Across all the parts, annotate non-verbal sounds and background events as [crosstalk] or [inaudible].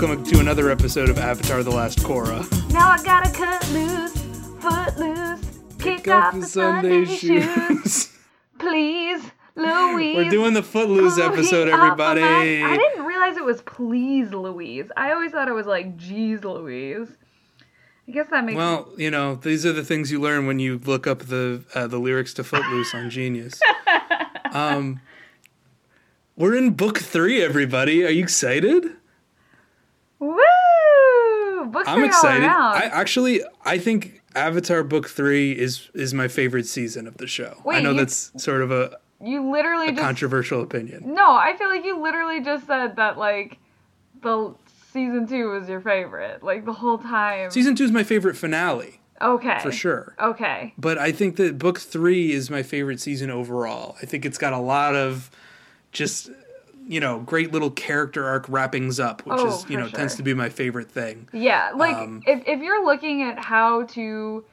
welcome to another episode of Avatar The Last Korra. Now I gotta cut loose, foot loose, kick, off the Sunday, shoes. [laughs] Please, Louise. We're doing the Footloose episode, me off of everybody. I didn't realize it was please, Louise. I always thought it was like geez, Louise. I guess that makes Well, you know, these are the things you learn when you look up the uh, the lyrics to Footloose on Genius. [laughs] Um, we're in book three, everybody. Are you excited? Woo! Books I'm excited. I actually, I think Avatar book three is is my favorite season of the show. I know you- that's sort of a, you literally a just controversial opinion. no. I feel like you literally just said that like the season two was your favorite, like the whole time. Season two is my favorite finale okay, for sure. Okay. but I think that book three is my favorite season overall. I think it's got a lot of just you know great little character arc wrappings up, which Oh, is you know tends to be my favorite thing. Yeah, like Um, if if you're looking at how to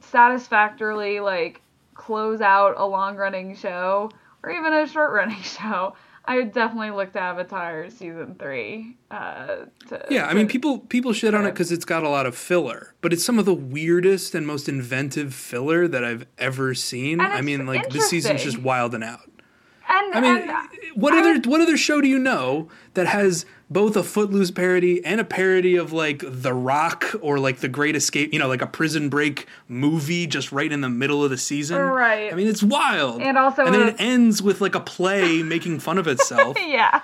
satisfactorily like close out a long running show or even a short running [laughs] show, I would definitely look to Avatar season three. Uh, to, Yeah, I mean people people shit on it because it's got a lot of filler, but it's some of the weirdest and most inventive filler that I've ever seen. And I mean, like this season's just interesting. wilding out. And I mean, and what I other would- what other show do you know that has both a Footloose parody and a parody of like The Rock or like The Great Escape? You know, like a Prison Break movie just right in the middle of the season. Right. I mean, it's wild. And also and then it ends with like a play [laughs] making fun of itself. [laughs] yeah,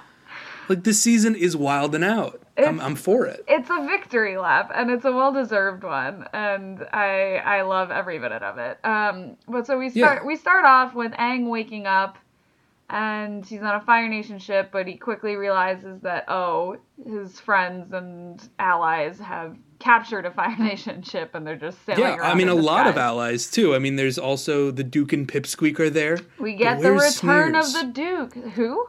like this season is wild and out. I'm, I'm for it. it's a victory lap and it's a well deserved one, and I I love every minute of it. Um, but so we start Yeah. we start off with Aang waking up. And he's on a Fire Nation ship, but he quickly realizes that oh, his friends and allies have captured a Fire [laughs] Nation ship, and they're just sailing Yeah, around. I mean a lot of allies too. I mean, there's also the Duke and Pipsqueak are there. We get the return Sneers? of the Duke. Who?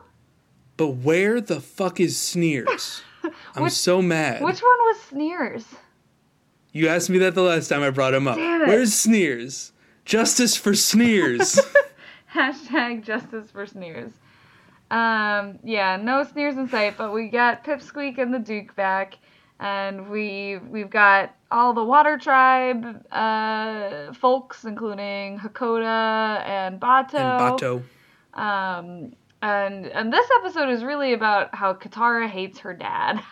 But where the fuck is Sneers? [laughs] I'm Which- so mad. Which one was Sneers? You asked me that the last time I brought him up. Where's Sneers? Justice for Sneers. [laughs] Hashtag justice for Sneers. Um, yeah, no Sneers in sight, but we got Pipsqueak and the Duke back, and we we've got all the Water Tribe uh, folks, including Hakoda and Bato. and Bato. Um, and and this episode is really about how Katara hates her dad. [laughs]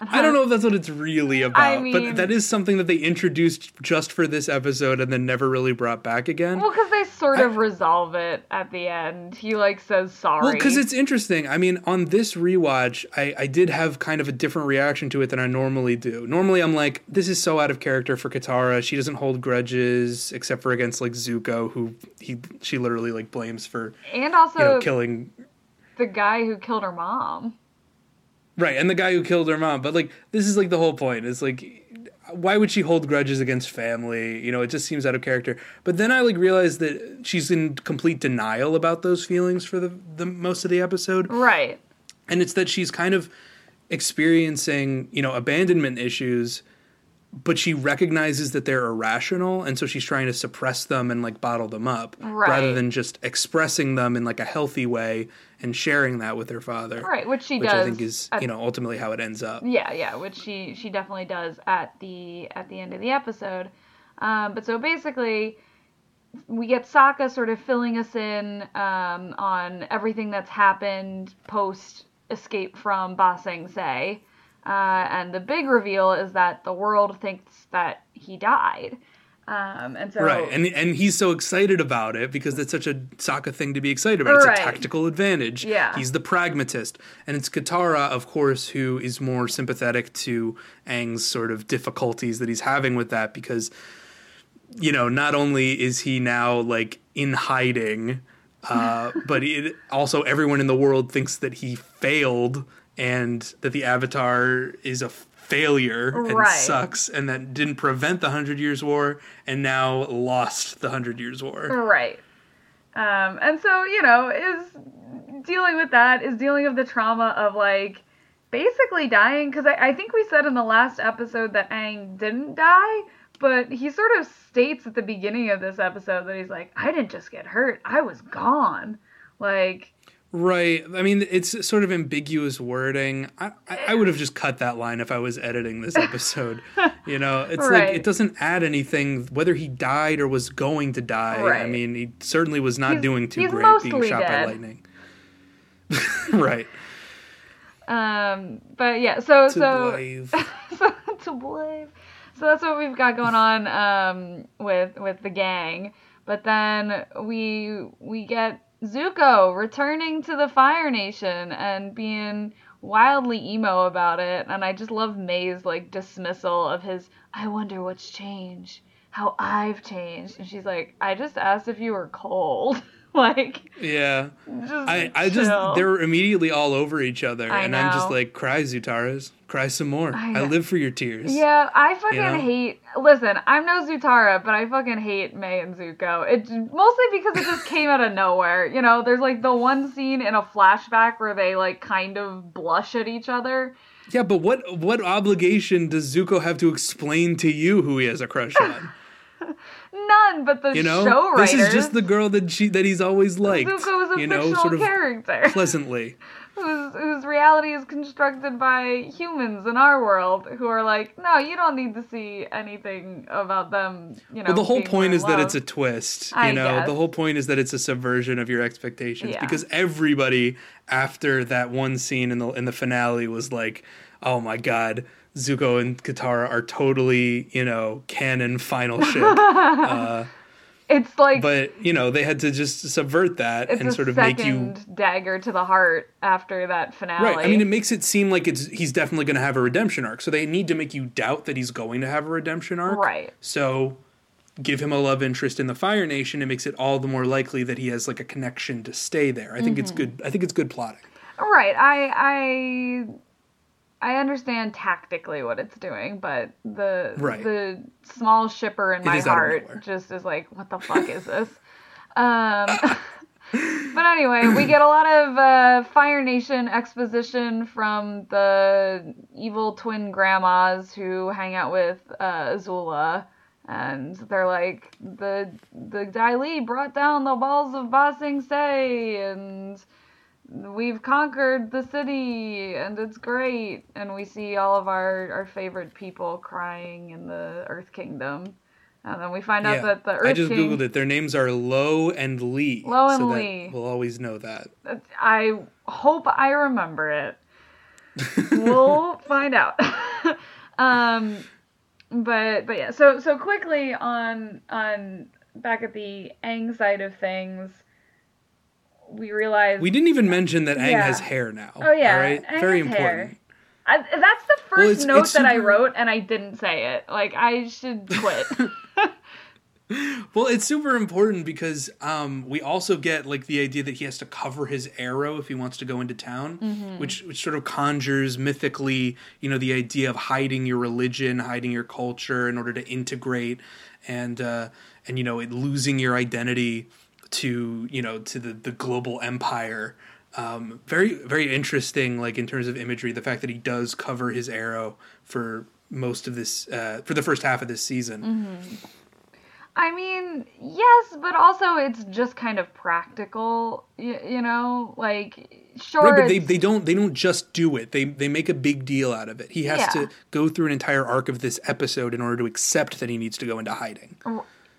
I don't know if that's what it's really about, mean- but that is something that they introduced just for this episode and then never really brought back again. Well, because they sort I- of resolve it at the end. He like says sorry. Well, because it's interesting. I mean, on this rewatch, I, I did have kind of a different reaction to it than I normally do. Normally, I'm like, this is so out of character for Katara. She doesn't hold grudges except for against like Zuko, who he she literally like blames for and also you know killing the guy who killed her mom. Right, and the guy who killed her mom. But like, this is like the whole point. It's like. Why would she hold grudges against family? You know, it just seems out of character. But then I like realized that she's in complete denial about those feelings for the, the most of the episode. Right. and it's that she's kind of experiencing you know abandonment issues but she recognizes that they're irrational and so she's trying to suppress them and like bottle them up Right. rather than just expressing them in like a healthy way and sharing that with her father Right, which she which does. i think is at- you know ultimately how it ends up Yeah, yeah, which she she definitely does at the at the end of the episode. Um, but so basically, we get Sokka sort of filling us in um, on everything that's happened post escape from Ba Sing Se. Uh, and the big reveal is that the world thinks that he died. Um, and so Right, and and he's so excited about it because it's such a Sokka thing to be excited about. It's Right. a tactical advantage. Yeah. he's the pragmatist, and it's Katara, of course, who is more sympathetic to Aang's sort of difficulties that he's having with that because, you know, not only is he now like in hiding, uh, [laughs] but it, also everyone in the world thinks that he failed and that the Avatar is a failure and Right. sucks and that didn't prevent the Hundred Years' War and now lost the Hundred Years' War. Right. Um, and so, you know, is dealing with that, is dealing with the trauma of like basically dying. Because I, I think we said in the last episode that Aang didn't die, but he sort of states at the beginning of this episode that he's like, I didn't just get hurt, I was gone. Like, Right. I mean, it's sort of ambiguous wording. I, I, I would have just cut that line if I was editing this episode. [laughs] you know, it's Right. like it doesn't add anything whether he died or was going to die. I mean, he certainly was not He's- doing too great being shot dead. by lightning. [laughs] right. Um, but yeah, so To so blave. [laughs] so to believe. So that's what we've got going on um, with with the gang. But then we we get Zuko returning to the Fire Nation and being wildly emo about it. And I just love May's like dismissal of his. I wonder what's changed. How I've changed. And she's like, I just asked if you were cold. [laughs] [laughs] like, Yeah. I, I just chill. they're immediately all over each other I and I'm just like cry Zutaras cry some more I I, live for your tears Yeah, I fucking know? hate. Listen, I'm no Zutara, but I fucking hate May and Zuko. It mostly because it just [laughs] came out of nowhere. You know, there's like the one scene in a flashback where they like kind of blush at each other. yeah but what what obligation does Zuko have to explain to you who he has a crush on [laughs] [laughs] None, but the you know show writers. this is just the girl that she that he's always liked Zuko is a you know sort of character pleasantly [laughs] whose whose reality is constructed by humans in our world who are like, no, you don't need to see anything about them. You know, well the whole point in is that it's a twist you I know guess. the whole point is that it's a subversion of your expectations Yeah. because everybody after that one scene in the in the finale was like oh my god Zuko and Katara are totally you know canon final ship [laughs] uh, It's like but you know they had to just subvert that and sort of make you dagger to the heart after that finale. right i mean it makes it seem like it's he's definitely going to have a redemption arc so they need to make you doubt that he's going to have a redemption arc Right. so give him a love interest in the fire nation it makes it all the more likely that he has like a connection to stay there i think it's Mm-hmm. good i think it's good plotting Right. I I I understand tactically what it's doing, but the Right. the small shipper in my out of heart just is like, what the fuck is this? [laughs] Um, but anyway, we get a lot of uh, Fire Nation exposition from the evil twin grandmas who hang out with uh, Azula. And they're like, the the Dai Li brought down the balls of Ba Sing Se, and we've conquered the city and it's great. And we see all of our our favorite people crying in the earth kingdom. And then we find out that the earth Kingdom. i just king googled it. Their names are lo and Li Lo and so Li. we'll always know that. I hope i remember it. [laughs] We'll find out. [laughs] Um but but yeah so so quickly on on back at the Aang side of things we realize we didn't even mention that Aang Yeah. has hair now Oh, yeah, all right Aang very has hair. important I, that's the first it's- note it's that I wrote, and I didn't say it. Like I should quit. [laughs] Well, it's super important because um, we also get like the idea that he has to cover his arrow if he wants to go into town, Mm-hmm. which which sort of conjures mythically, you know, the idea of hiding your religion, hiding your culture in order to integrate, and uh, and you know, it, losing your identity to you know to the the global empire. Um, very very interesting, like in terms of imagery, the fact that he does cover his arrow for most of this uh, for the first half of this season. Mm-hmm. I mean, yes, but also it's just kind of practical. You, you know, like sure. Right, but they, they don't they don't just do it. They they make a big deal out of it. He has Yeah. to go through an entire arc of this episode in order to accept that he needs to go into hiding.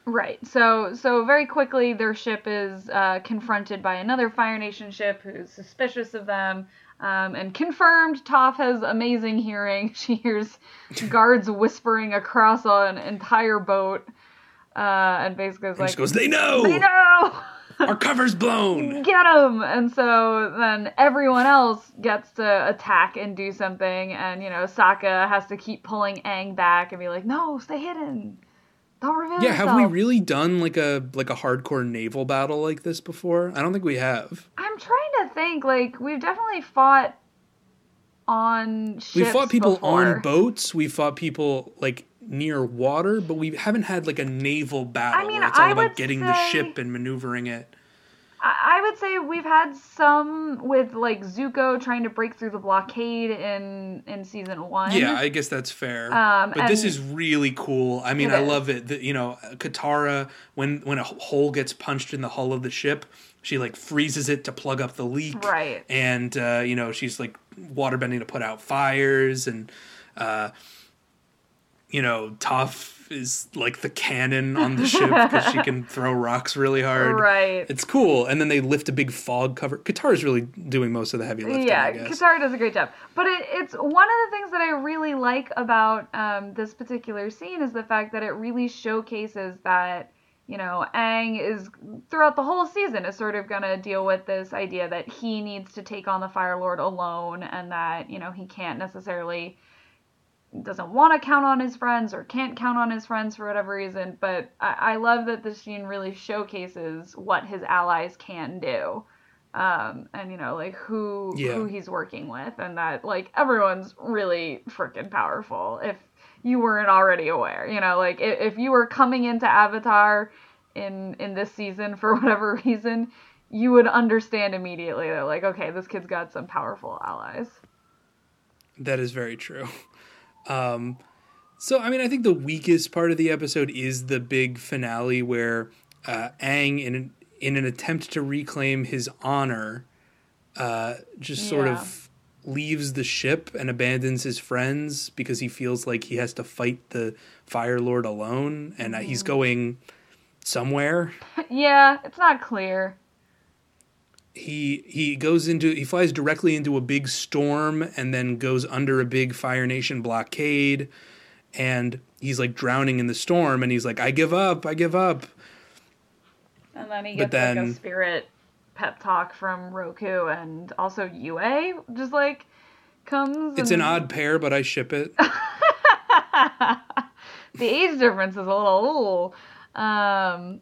Right. So so very quickly their ship is uh, confronted by another Fire Nation ship who's suspicious of them. Um, and confirmed, Toph has amazing hearing. [laughs] She hears guards whispering across an entire boat. Uh, and basically is He like, goes, they know, "They know! our cover's blown. [laughs] Get them!" And so then everyone else gets to attack and do something. And, you know, Sokka has to keep pulling Aang back and be like, no, stay hidden. Don't reveal Yeah, have we oh. really done like a like a hardcore naval battle like this before? I don't think we have. I'm trying to think. Like we've definitely fought on ships. We fought people before. on boats. We fought people like near water, but we haven't had like a naval battle I mean, where it's all I about getting the ship and maneuvering it. I, would say we've had some with like Zuko trying to break through the blockade in in season one. Yeah, I guess that's fair. Um, but this is really cool. I mean, I is. love it. That you know, Katara when when a hole gets punched in the hull of the ship, she like freezes it to plug up the leak. Right. And uh, you know, she's like waterbending to put out fires, and uh, you know, Toph is like the cannon on the ship because she can [laughs] throw rocks really hard. Right. It's cool. And then they lift a big fog cover. Katara's really doing most of the heavy lifting. yeah, I guess. Katara does a great job. But it, it's one of the things that I really like about um, this particular scene is the fact that it really showcases that you know Aang is throughout the whole season is sort of gonna deal with this idea that he needs to take on the Fire Lord alone, and that you know he can't necessarily doesn't want to count on his friends or can't count on his friends for whatever reason. But I, I love that this scene really showcases what his allies can do um, and you know like who Yeah. who he's working with, and that like everyone's really freaking powerful. If you weren't already aware, you know, like if, if you were coming into Avatar in in this season for [laughs] whatever reason, you would understand immediately that like okay, this kid's got some powerful allies. That is very true. [laughs] Um, so, I mean, I think the weakest part of the episode is the big finale where uh, Aang, in an, in an attempt to reclaim his honor, uh, just sort of leaves the ship and abandons his friends because he feels like he has to fight the Fire Lord alone, and uh, he's Mm-hmm. going somewhere. [laughs] yeah, it's not clear. He he goes into he flies directly into a big storm and then goes under a big Fire Nation blockade and he's like drowning in the storm and he's like I give up I give up And then he gets like a spirit pep talk from Roku and also Yue just like comes. it's and- an odd pair but I ship it [laughs] the age difference is a little. Um,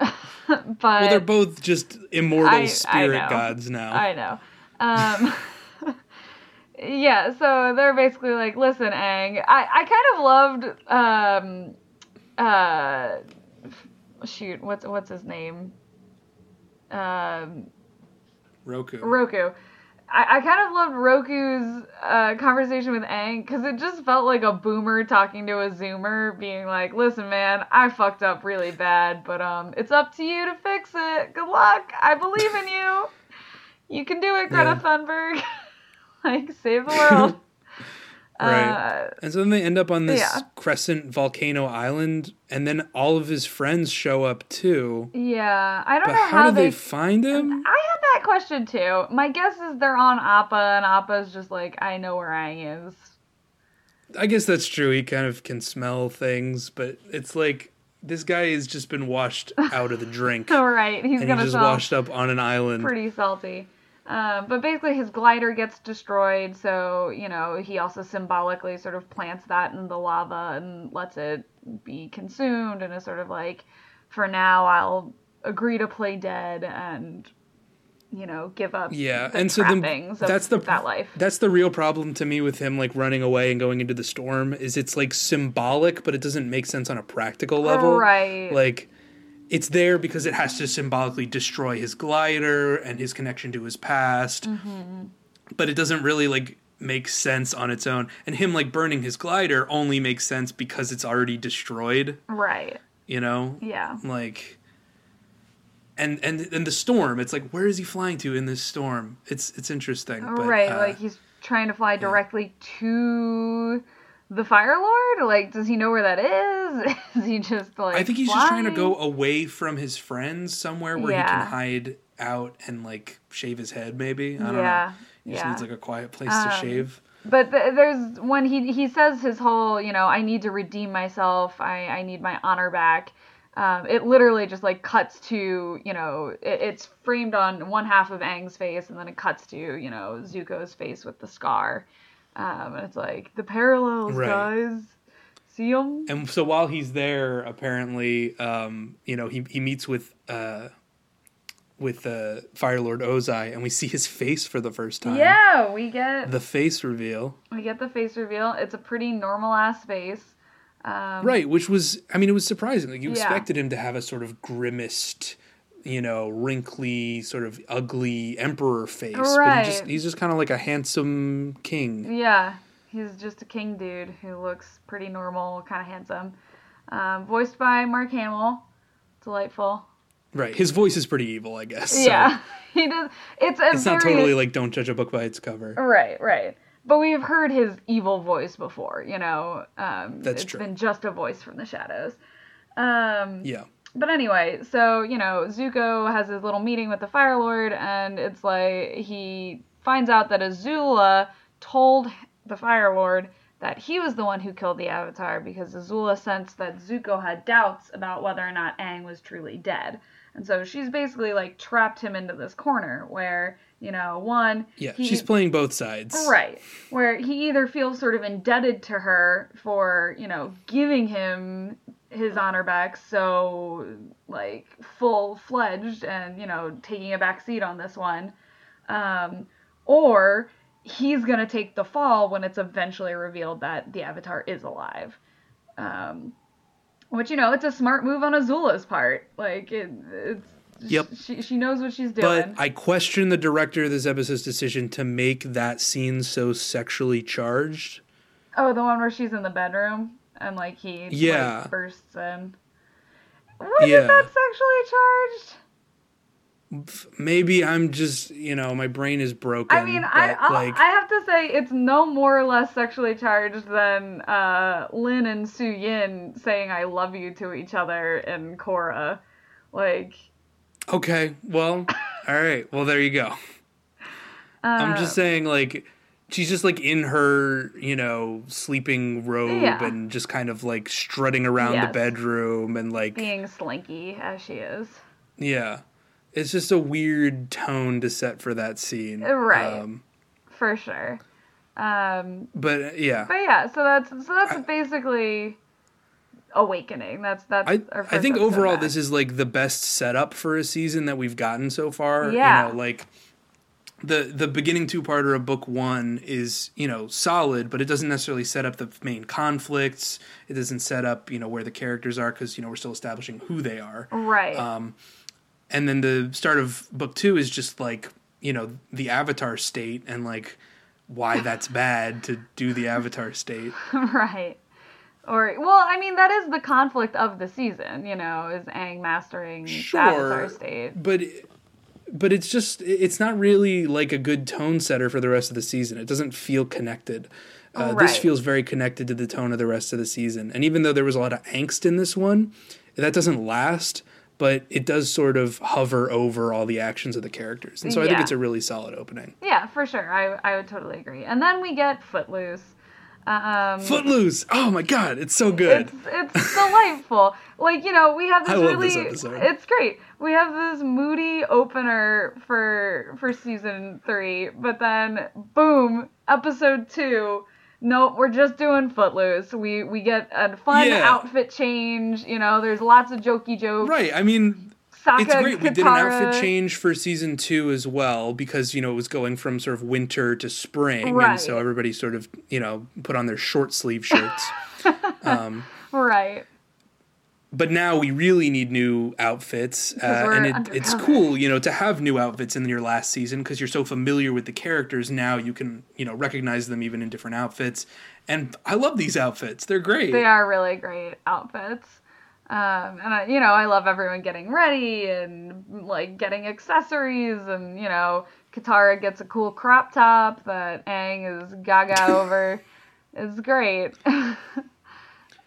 [laughs] but well they're both just immortal I- I spirit know. gods now I know. Um, [laughs] yeah, so they're basically like, listen, Aang, I, I kind of loved, um, uh, shoot, what's what's his name? Um, Roku Roku. I, I kind of loved Roku's uh, conversation with Aang because it just felt like a boomer talking to a zoomer, being like, "Listen, man, I fucked up really bad, but um, it's up to you to fix it. Good luck. I believe in you. You can do it, Greta Yeah. Thunberg. [laughs] like, save the world." [laughs] Right. Uh, and so then they end up on this yeah. crescent volcano island and then all of his friends show up too yeah, I don't but know how, how, do they they find him I had that question too. My guess is they're on Appa, and Appa's just like, I know where Aang is. I guess that's true. He kind of can smell things, but it's like this guy has just been washed out of the drink, [laughs] All right, he's and gonna he's just washed up on an island. pretty salty. Um, but basically, his glider gets destroyed, so you know he also symbolically sort of plants that in the lava and lets it be consumed, and is sort of like, for now, I'll agree to play dead and you know give up Yeah, the and so of that's the that life. That's the real problem to me with him, like running away and going into the storm. Is it's like symbolic, but it doesn't make sense on a practical level. Right. Like it's there because it has to symbolically destroy his glider and his connection to his past. Mm-hmm. But it doesn't really like make sense on its own. And him like burning his glider only makes sense because it's already destroyed. Right. You know. Yeah. like and and and the storm it's like where is he flying to in this storm it's it's interesting but, right. uh, like he's trying to fly directly to the Fire Lord. Like, does he know where that is? [laughs] is he just like? i think he's just trying to go away from his friends somewhere where he can hide out and like shave his head maybe i don't know Yeah. he just yeah. needs like a quiet place to Um, shave But th- there's when he he says his whole, you know, I need to redeem myself. I I need my honor back. Um, it literally just like cuts to, you know, it, it's framed on one half of Aang's face, and then it cuts to, you know, Zuko's face with the scar. Um, and it's like the parallels, Right. guys. See them? and so while he's there apparently um you know he he meets with uh with uh fire lord ozai and we see his face for the first time Yeah, we get the face reveal we get the face reveal. It's a pretty normal ass face. Um, Right, which was I mean it was surprising. Like you Yeah. expected him to have a sort of grimaced you know, wrinkly, sort of ugly emperor face. But Right. he just, he's just kind of like a handsome king. Yeah, he's just a king dude who looks pretty normal, kind of handsome. Um, voiced by Mark Hamill. Delightful. Right. His voice is pretty evil, I guess. so yeah, [laughs] he does. It's It's very not totally like don't judge a book by its cover. right, right. But we've heard his evil voice before, you know. Um, That's it's true. been just a voice from the shadows. Um, Yeah. But anyway, so you know, Zuko has his little meeting with the Fire Lord, and it's like he finds out that Azula told the Fire Lord that he was the one who killed the Avatar because Azula sensed that Zuko had doubts about whether or not Aang was truly dead. And so she's basically like trapped him into this corner where, you know, one, Yeah. he- She's playing both sides. Right. Where he either feels sort of indebted to her for, you know, giving him his honor back so like full fledged and, you know, taking a back seat on this one. Um, or he's gonna take the fall when it's eventually revealed that the Avatar is alive. Um which you know, it's a smart move on Azula's part. Like it, it's Yep. she she knows what she's doing. But I question the director of this episode's decision to make that scene so sexually charged. Oh, the one where she's in the bedroom and like he Yeah. like, bursts in. Was Yeah. it that sexually charged? Maybe I'm just, you know, my brain is broken. I mean, I I'll, like I have to say it's no more or less sexually charged than uh, Lin and Su Yin saying "I love you" to each other in Korra. Like, okay, well, [laughs] all right. Well, there you go. uh, I'm just saying like she's just like in her, you know, sleeping robe Yeah. and just kind of like strutting around Yes. the bedroom and like being slinky as she is. yeah. It's just a weird tone to set for that scene. Right. Um, For sure. Um, but uh, yeah. but yeah, so that's so that's basically awakening. That's that's. I, our I think overall this is like the best setup for a season that we've gotten so far. Yeah. You know, like the the beginning two parter of book one is, you know, solid, but it doesn't necessarily set up the main conflicts. It doesn't set up, you know, where the characters are because, you know, we're still establishing who they are. right. Um, and then the start of book two is just like, you know, the avatar state and like why [laughs] that's bad to do the avatar state. [laughs] right. Or well, I mean that is the conflict of the season, you know, is Aang mastering Sure. Avatar state. but but it's just it's not really like a good tone setter for the rest of the season it doesn't feel connected uh, this feels very connected to the tone of the rest of the season and even though there was a lot of angst in this one that doesn't last but it does sort of hover over all the actions of the characters and so i think it's a really solid opening Yeah, for sure. I I would totally agree. And then we get Footloose. Um, footloose oh my god it's so good It's it's delightful. Like you know, we have this I really. this. It's great. We have this moody opener for for season three, but then boom, episode two. Nope, we're just doing Footloose. We we get a fun Yeah. outfit change. You know, there's lots of jokey jokes. right i mean it's great. We did an outfit change for season two as well because you know it was going from sort of winter to spring, Right. and so everybody sort of you know put on their short sleeve shirts. [laughs] um, Right. But now we really need new outfits, uh, and it, it's cool, you know, to have new outfits in your last season because you're so familiar with the characters. Now you can you know recognize them even in different outfits, and I love these outfits. They're great. They are really great outfits. Um, and I, you know, I love everyone getting ready and like getting accessories, and you know, Katara gets a cool crop top that Aang is gaga [laughs] over. It's great. [laughs]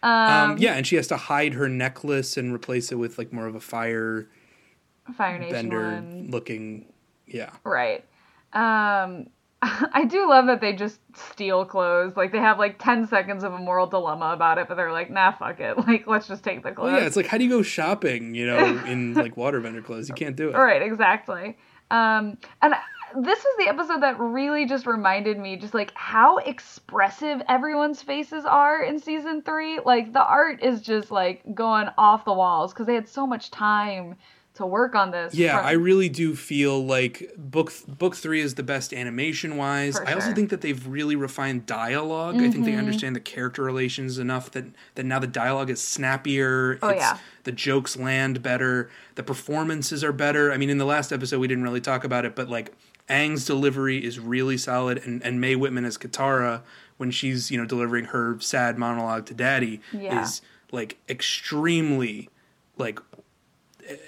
um, Um, yeah, and she has to hide her necklace and replace it with like more of a fire Fire Nation bender one, looking. Yeah. right? Um, [laughs] I do love that they just steal clothes. Like they have like ten seconds of a moral dilemma about it, but they're like, nah, fuck it. [laughs] Like let's just take the clothes. Well, yeah, it's like how do you go shopping, you know, in [laughs] like waterbender clothes? You can't do it. Right, exactly. Um, and this was the episode that really just reminded me just like how expressive everyone's faces are in season three. Like the art is just like going off the walls because they had so much time to work on this. Yeah, from- I really do feel like book book three is the best animation wise. For I also think that they've really refined dialog I think Mm-hmm. they understand the character relations enough that that now the dialogue is snappier. Oh, yeah. The jokes land better. The performances are better. I mean, in the last episode we didn't really talk about it, but like Aang's delivery is really solid, and and Mae Whitman as Katara when she's you know delivering her sad monologue to Daddy Yeah. is like extremely like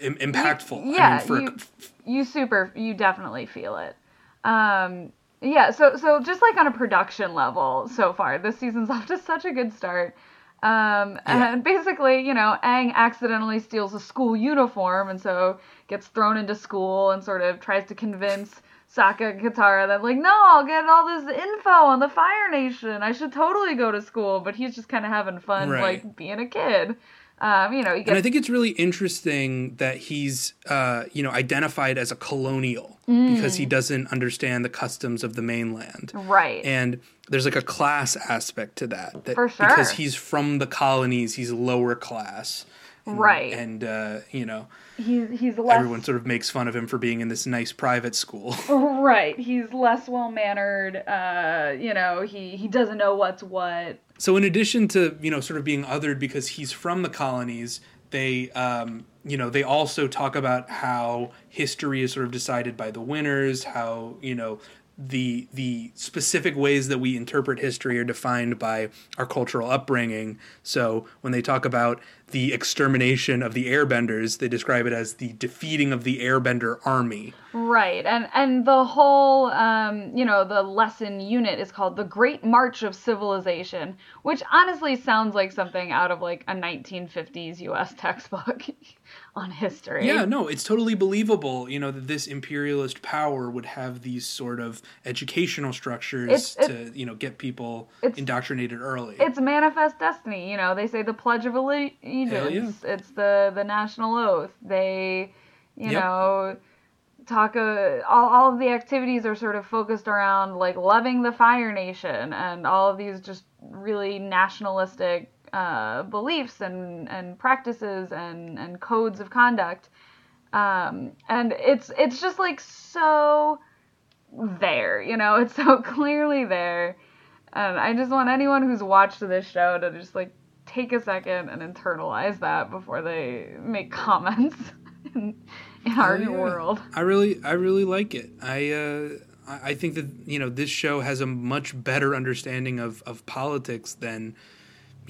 im- impactful. yeah, I mean, for you, you super, you definitely feel it. Um, yeah, so so just like on a production level so far, this season's [laughs] off to such a good start. Um, Yeah. and basically, you know, Aang accidentally steals a school uniform and so gets thrown into school and sort of tries to convince Sokka and Katara that like, no, I'll get all this info on the Fire Nation. I should totally go to school, but he's just kind of having fun, Right. like being a kid. Um, you know, he And I think it's really interesting that he's, uh, you know, identified as a colonial because Mm. he doesn't understand the customs of the mainland. right. And there's like a class aspect to that. that For Because he's from the colonies, he's lower class. And, Right. And, uh, you know, he's he's less everyone sort of makes fun of him for being in this nice private school. [laughs] right. He's less well mannered. Uh, you know, he he doesn't know what's what. So in addition to you know sort of being othered because he's from the colonies, they um, you know they also talk about how history is sort of decided by the winners, how you know the the specific ways that we interpret history are defined by our cultural upbringing. So when they talk about the extermination of the airbenders, they describe it as the defeating of the airbender army. Right. And and the whole um, you know, the lesson unit is called the Great March of Civilization, which honestly sounds like something out of like a 1950s US [laughs] textbook [laughs] on history. Yeah, no, it's totally believable, you know, that this imperialist power would have these sort of educational structures It's- to, you know, get people indoctrinated early. It's manifest destiny, you know. They say the Pledge of Allegiance. It's the the national oath. They, you Yep. know, talk. Uh, all all of the activities are sort of focused around like loving the Fire Nation and all of these just really nationalistic uh, beliefs and and practices and and codes of conduct. Um, and it's it's just like so there, you know. [laughs] It's so clearly there. And I just want anyone who's watched this show to just like take a second and internalize that before they make [laughs] comments in, in our Oh, yeah. world. I really I really like it. I uh I I think that, you know, this show has a much better understanding of of politics than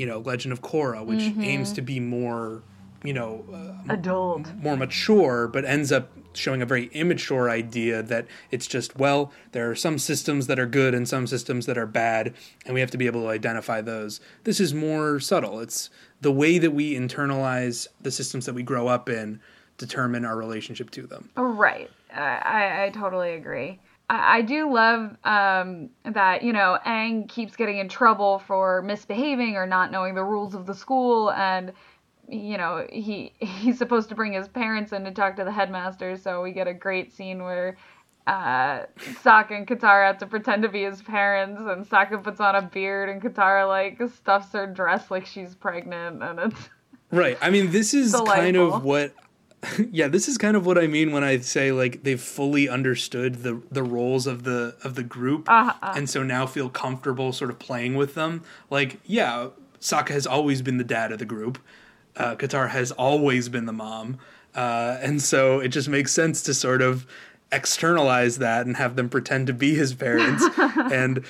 you know, Legend of Korra, which Mm-hmm. aims to be more, you know, uh, Adult. more mature, but ends up showing a very immature idea that it's just, well, there are some systems that are good and some systems that are bad, and we have to be able to identify those. This is more subtle. It's the way that we internalize the systems that we grow up in determine our relationship to them. Right. I, I, I totally agree. I, I do love um, that, you know, Aang keeps getting in trouble for misbehaving or not knowing the rules of the school and you know, he [laughs] he's supposed to bring his parents in to talk to the headmaster, so we get a great scene where uh, Sokka and Katara have to pretend to be his parents, and Sokka puts on a beard, and Katara like stuffs her dress like she's pregnant, and it's Right. I mean, this is [laughs] kind of what. [laughs] Yeah, this is kind of what I mean when I say like they've fully understood the the roles of the of the group, Uh-huh. and so now feel comfortable sort of playing with them. Like, yeah, Sokka has always been the dad of the group. Uh, Katara has always been the mom, uh, and so it just makes sense to sort of externalize that and have them pretend to be his parents [laughs] and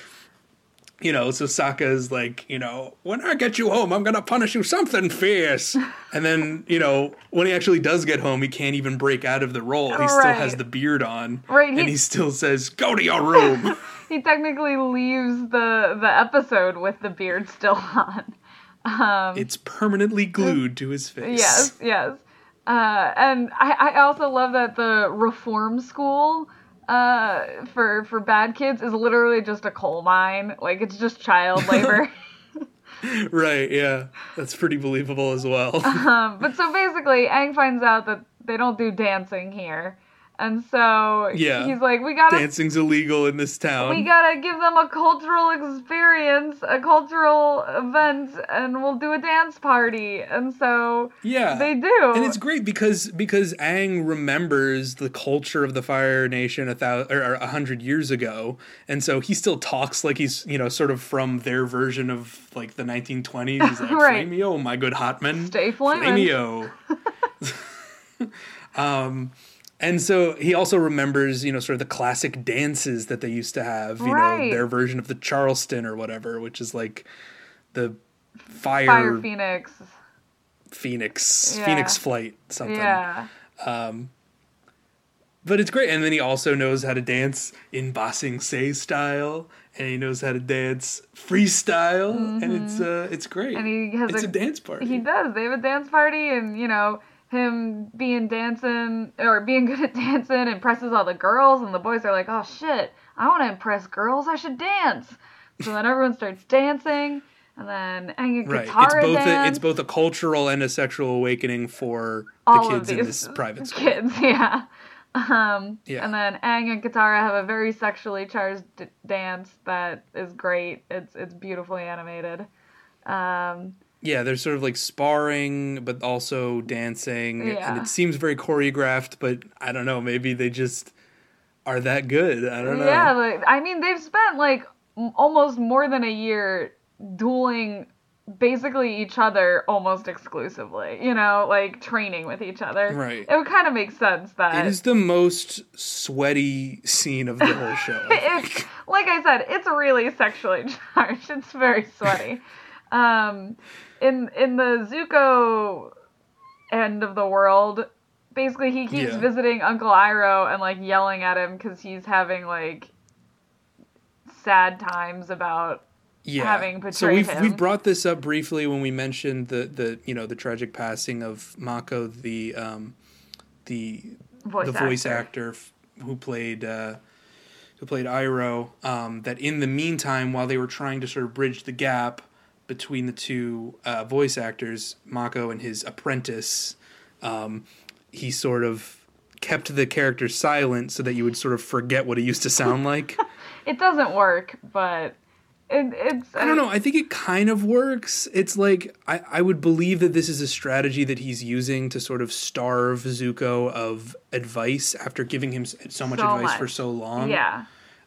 you know, so Sokka is like, you know, when I get you home, I'm gonna punish you something fierce. [laughs] And then, you know, when he actually does get home, he can't even break out of the role. He still has the beard on, Right, and he- he still says, "Go to your room." [laughs] he technically leaves the the episode with the beard still on. [laughs] Um, it's permanently glued to his face. Yes, yes. Uh, and I, I also love that the reform school uh, for for bad kids is literally just a coal mine. Like it's just child labor. [laughs] [laughs] right. Yeah, that's pretty believable as well. um, but so basically, Aang finds out that they don't do dancing here. And so Yeah. he's like, we gotta Dancing's illegal in this town. we gotta give them a cultural experience, a cultural event, and we'll do a dance party. And so yeah. they do. and it's great because because Aang remembers the culture of the Fire Nation a thousand or a hundred years ago, and so he still talks like he's you know sort of from their version of like the 1920s. He's like, [laughs] Right. "Flameo, my good hotman, Stay flaming." Flameo." [laughs] [laughs] um, and so he also remembers you know sort of the classic dances that they used to have, you Right. know, their version of the Charleston or whatever, which is like the fire, Fire Phoenix. Phoenix Yeah. Phoenix flight something. Yeah. Um, But it's great, and then he also knows how to dance in Ba Sing Se style, and he knows how to dance freestyle, and it's uh, it's great. Mm-hmm. And he has it's a, a- dance party. He does. They have a dance party, and you know him being dancing or being [laughs] good at dancing impresses all the girls, and the boys are like, "Oh shit, I want to impress girls. I should dance." So then everyone starts dancing, and then Aang and right. It's Katara both a, it's both a cultural and a sexual awakening for all the kids in this private [laughs] school. kids, [laughs] yeah. Um, Yeah. And then Aang and Katara have a very sexually charged d- dance that is great. It's it's beautifully animated. Um, Yeah, they're sort of like sparring, but also dancing, and it seems very choreographed. But I don't know, maybe they just are that good. I don't know. Yeah, like I mean, they've spent like almost more than a year dueling basically each other almost exclusively. You know, like training with each other. Right. It would kind of make sense that It is the most sweaty scene of the whole [laughs] show. it's like I said, it's really sexually [laughs] charged. It's very sweaty. [laughs] um, in in the Zuko end of the world, basically he keeps Yeah. visiting Uncle Iroh and like yelling at him because he's having like sad times about yeah. having so betrayed we've him. we've brought this up briefly when we mentioned the the you know the tragic passing of Mako the um the voice the voice actor. actor f- who played uh, who played Iroh. Um, that in the meantime, while they were trying to sort of bridge the gap between the two uh, voice actors, Mako and his apprentice, um, he sort of kept the character silent so that you would sort of forget what he used to sound like. [laughs] It doesn't work, but it, it's I don't know. I think it kind of works. It's like I, I would believe that this is a strategy that he's using to sort of starve Zuko of advice after giving him so much So advice much. for so long. Yeah.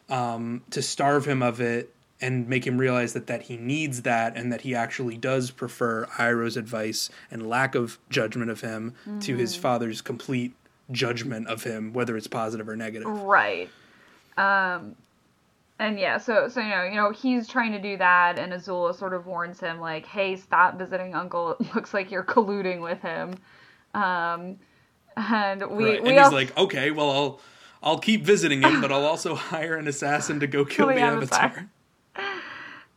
To starve him of it and make him realize that that he needs that and that he actually does prefer Iroh's advice and lack of judgment of him to Mm-hmm. his father's complete judgment of him, whether it's positive or negative. Right. Um and yeah, so so you know, you know, he's trying to do that and Azula sort of warns him like, "Hey, stop visiting uncle. It [laughs] looks like you're colluding with him." Um and we right. we and he's also, like, okay, well, I'll I'll keep visiting him, but [laughs] I'll also hire an assassin to go kill the Avatar.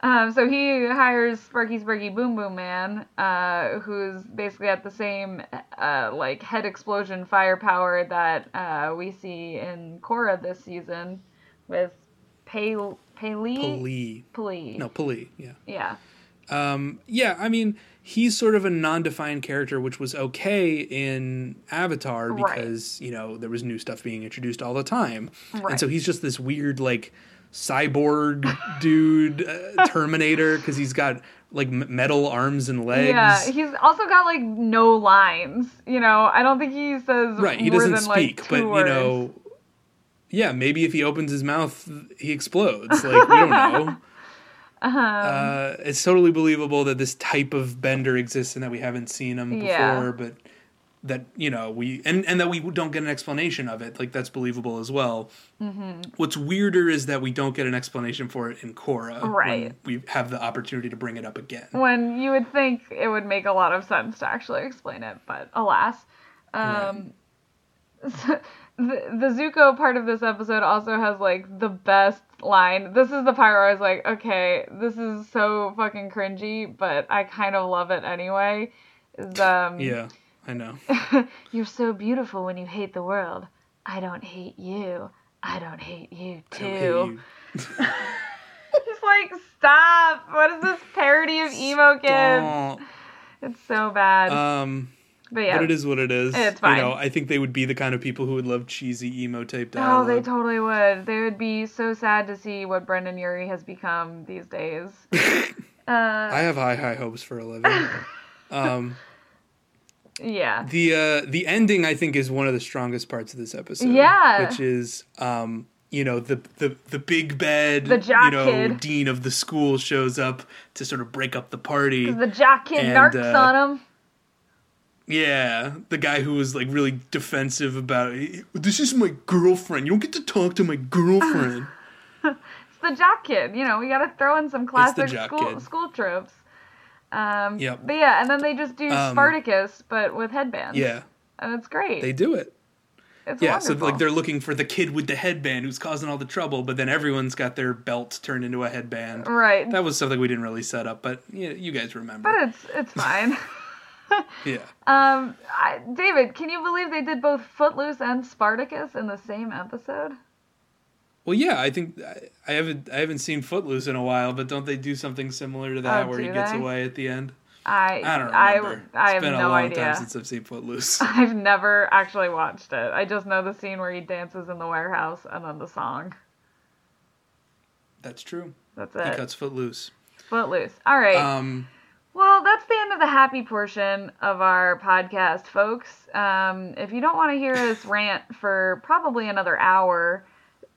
Um so he hires Sparky Sparky Boom Boom Man, uh who's basically at the same uh like head explosion firepower that uh we see in Korra this season with Pale Pali. Pali. No, Pali. Yeah. Yeah. Um, yeah, I mean, he's sort of a non-defined character, which was okay in Avatar Right. because you know there was new stuff being introduced all the time, Right. and so he's just this weird like cyborg [laughs] dude, uh, Terminator, because he's got like metal arms and legs. Yeah, he's also got like no lines. You know, I don't think he says right. He more doesn't than, speak, like, but two you know. Yeah, maybe if he opens his mouth, he explodes. Like we don't know. [laughs] Uh-huh. Uh, it's totally believable that this type of bender exists and that we haven't seen him before, Yeah. but that you know we and and that we don't get an explanation of it. Like that's believable as well. Mm-hmm. What's weirder is that we don't get an explanation for it in Korra. when Right. we have the opportunity to bring it up again. when you would think it would make a lot of sense to actually explain it, but alas. Um, [laughs] the, the Zuko part of this episode also has like the best line. This is the part where I was like, okay, this is so fucking cringy, but I kind of love it anyway. Is um, Yeah, I know. [laughs] You're so beautiful when you hate the world. I don't hate you. I don't hate you too. don't hate you. [laughs] [laughs] It's like, stop. What is this parody of emo kids? It's so bad. Um, But yeah, But it is what it is. It's fine. You know, I think they would be the kind of people who would love cheesy emo type Oh, they totally would. They would be so sad to see what Brendon Urie has become these days. uh, I have high, high hopes for Eleven. um, yeah. the uh, the ending, I think, is one of the strongest parts of this episode. Yeah. which is um, you know the the the big bed, The jock you know, kid. dean of the school shows up to sort of break up the party. the jock kid And, narcs uh, on him. Yeah, the guy who was like really defensive about this is my girlfriend. You don't get to talk to my girlfriend. [laughs] It's the jock kid. You know, we got to throw in some classic school kid. school tropes. Um, Yep. But yeah, and then they just do Um, Spartacus, but with headbands. yeah, And it's great. they do it. it's Yeah, wonderful. so like they're looking for the kid with the headband who's causing all the trouble, but then everyone's got their belt turned into a headband. right. That was something we didn't really set up, but you, you guys remember. but it's it's fine. [laughs] yeah. um, I, David, can you believe they did both Footloose and Spartacus in the same episode? Well, yeah, I think I, I haven't I haven't seen Footloose in a while, but don't they do something similar to that Oh, where he gets they? away at the end? I I don't I, remember. I it's have been a no long idea. time since I've seen Footloose. [laughs] I've never actually watched it. I just know the scene where he dances in the warehouse and then the song. That's true. That's it. He cuts Footloose. Footloose. All right. Um, Well, that's the end of the happy portion of our podcast, folks. Um, if you don't want to hear us rant for probably another hour,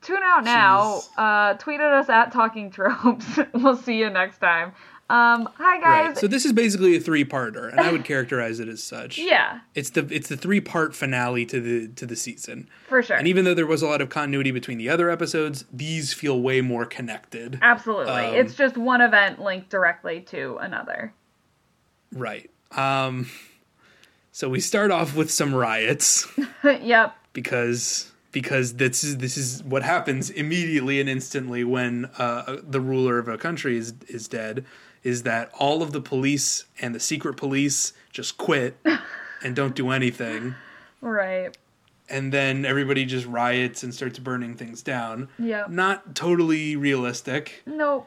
tune out now. Uh, tweet at us at Talking Tropes. [laughs] we'll see you next time. Um, hi guys. right. So this is basically a three-parter, and I would characterize it as such. [laughs] yeah, It's the it's the three-part finale to the to the season. for sure. And even though there was a lot of continuity between the other episodes, these feel way more connected. Absolutely. um, it's just one event linked directly to another. Right. Um so we start off with some riots [laughs] yep. because because this is this is what happens immediately and instantly when uh, the ruler of a country is is dead is that all of the police and the secret police just quit [laughs] and don't do anything Right. and then everybody just riots and starts burning things down. yeah Not totally realistic. Nope.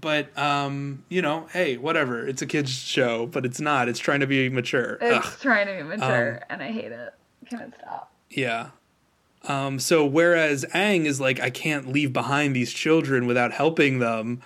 but um, you know, hey, whatever. It's a kids show, but it's not. It's trying to be mature. It's Ugh, trying to be mature, Um, and I hate it. Can it stop? yeah. Um, so whereas Aang is like, I can't leave behind these children without helping them.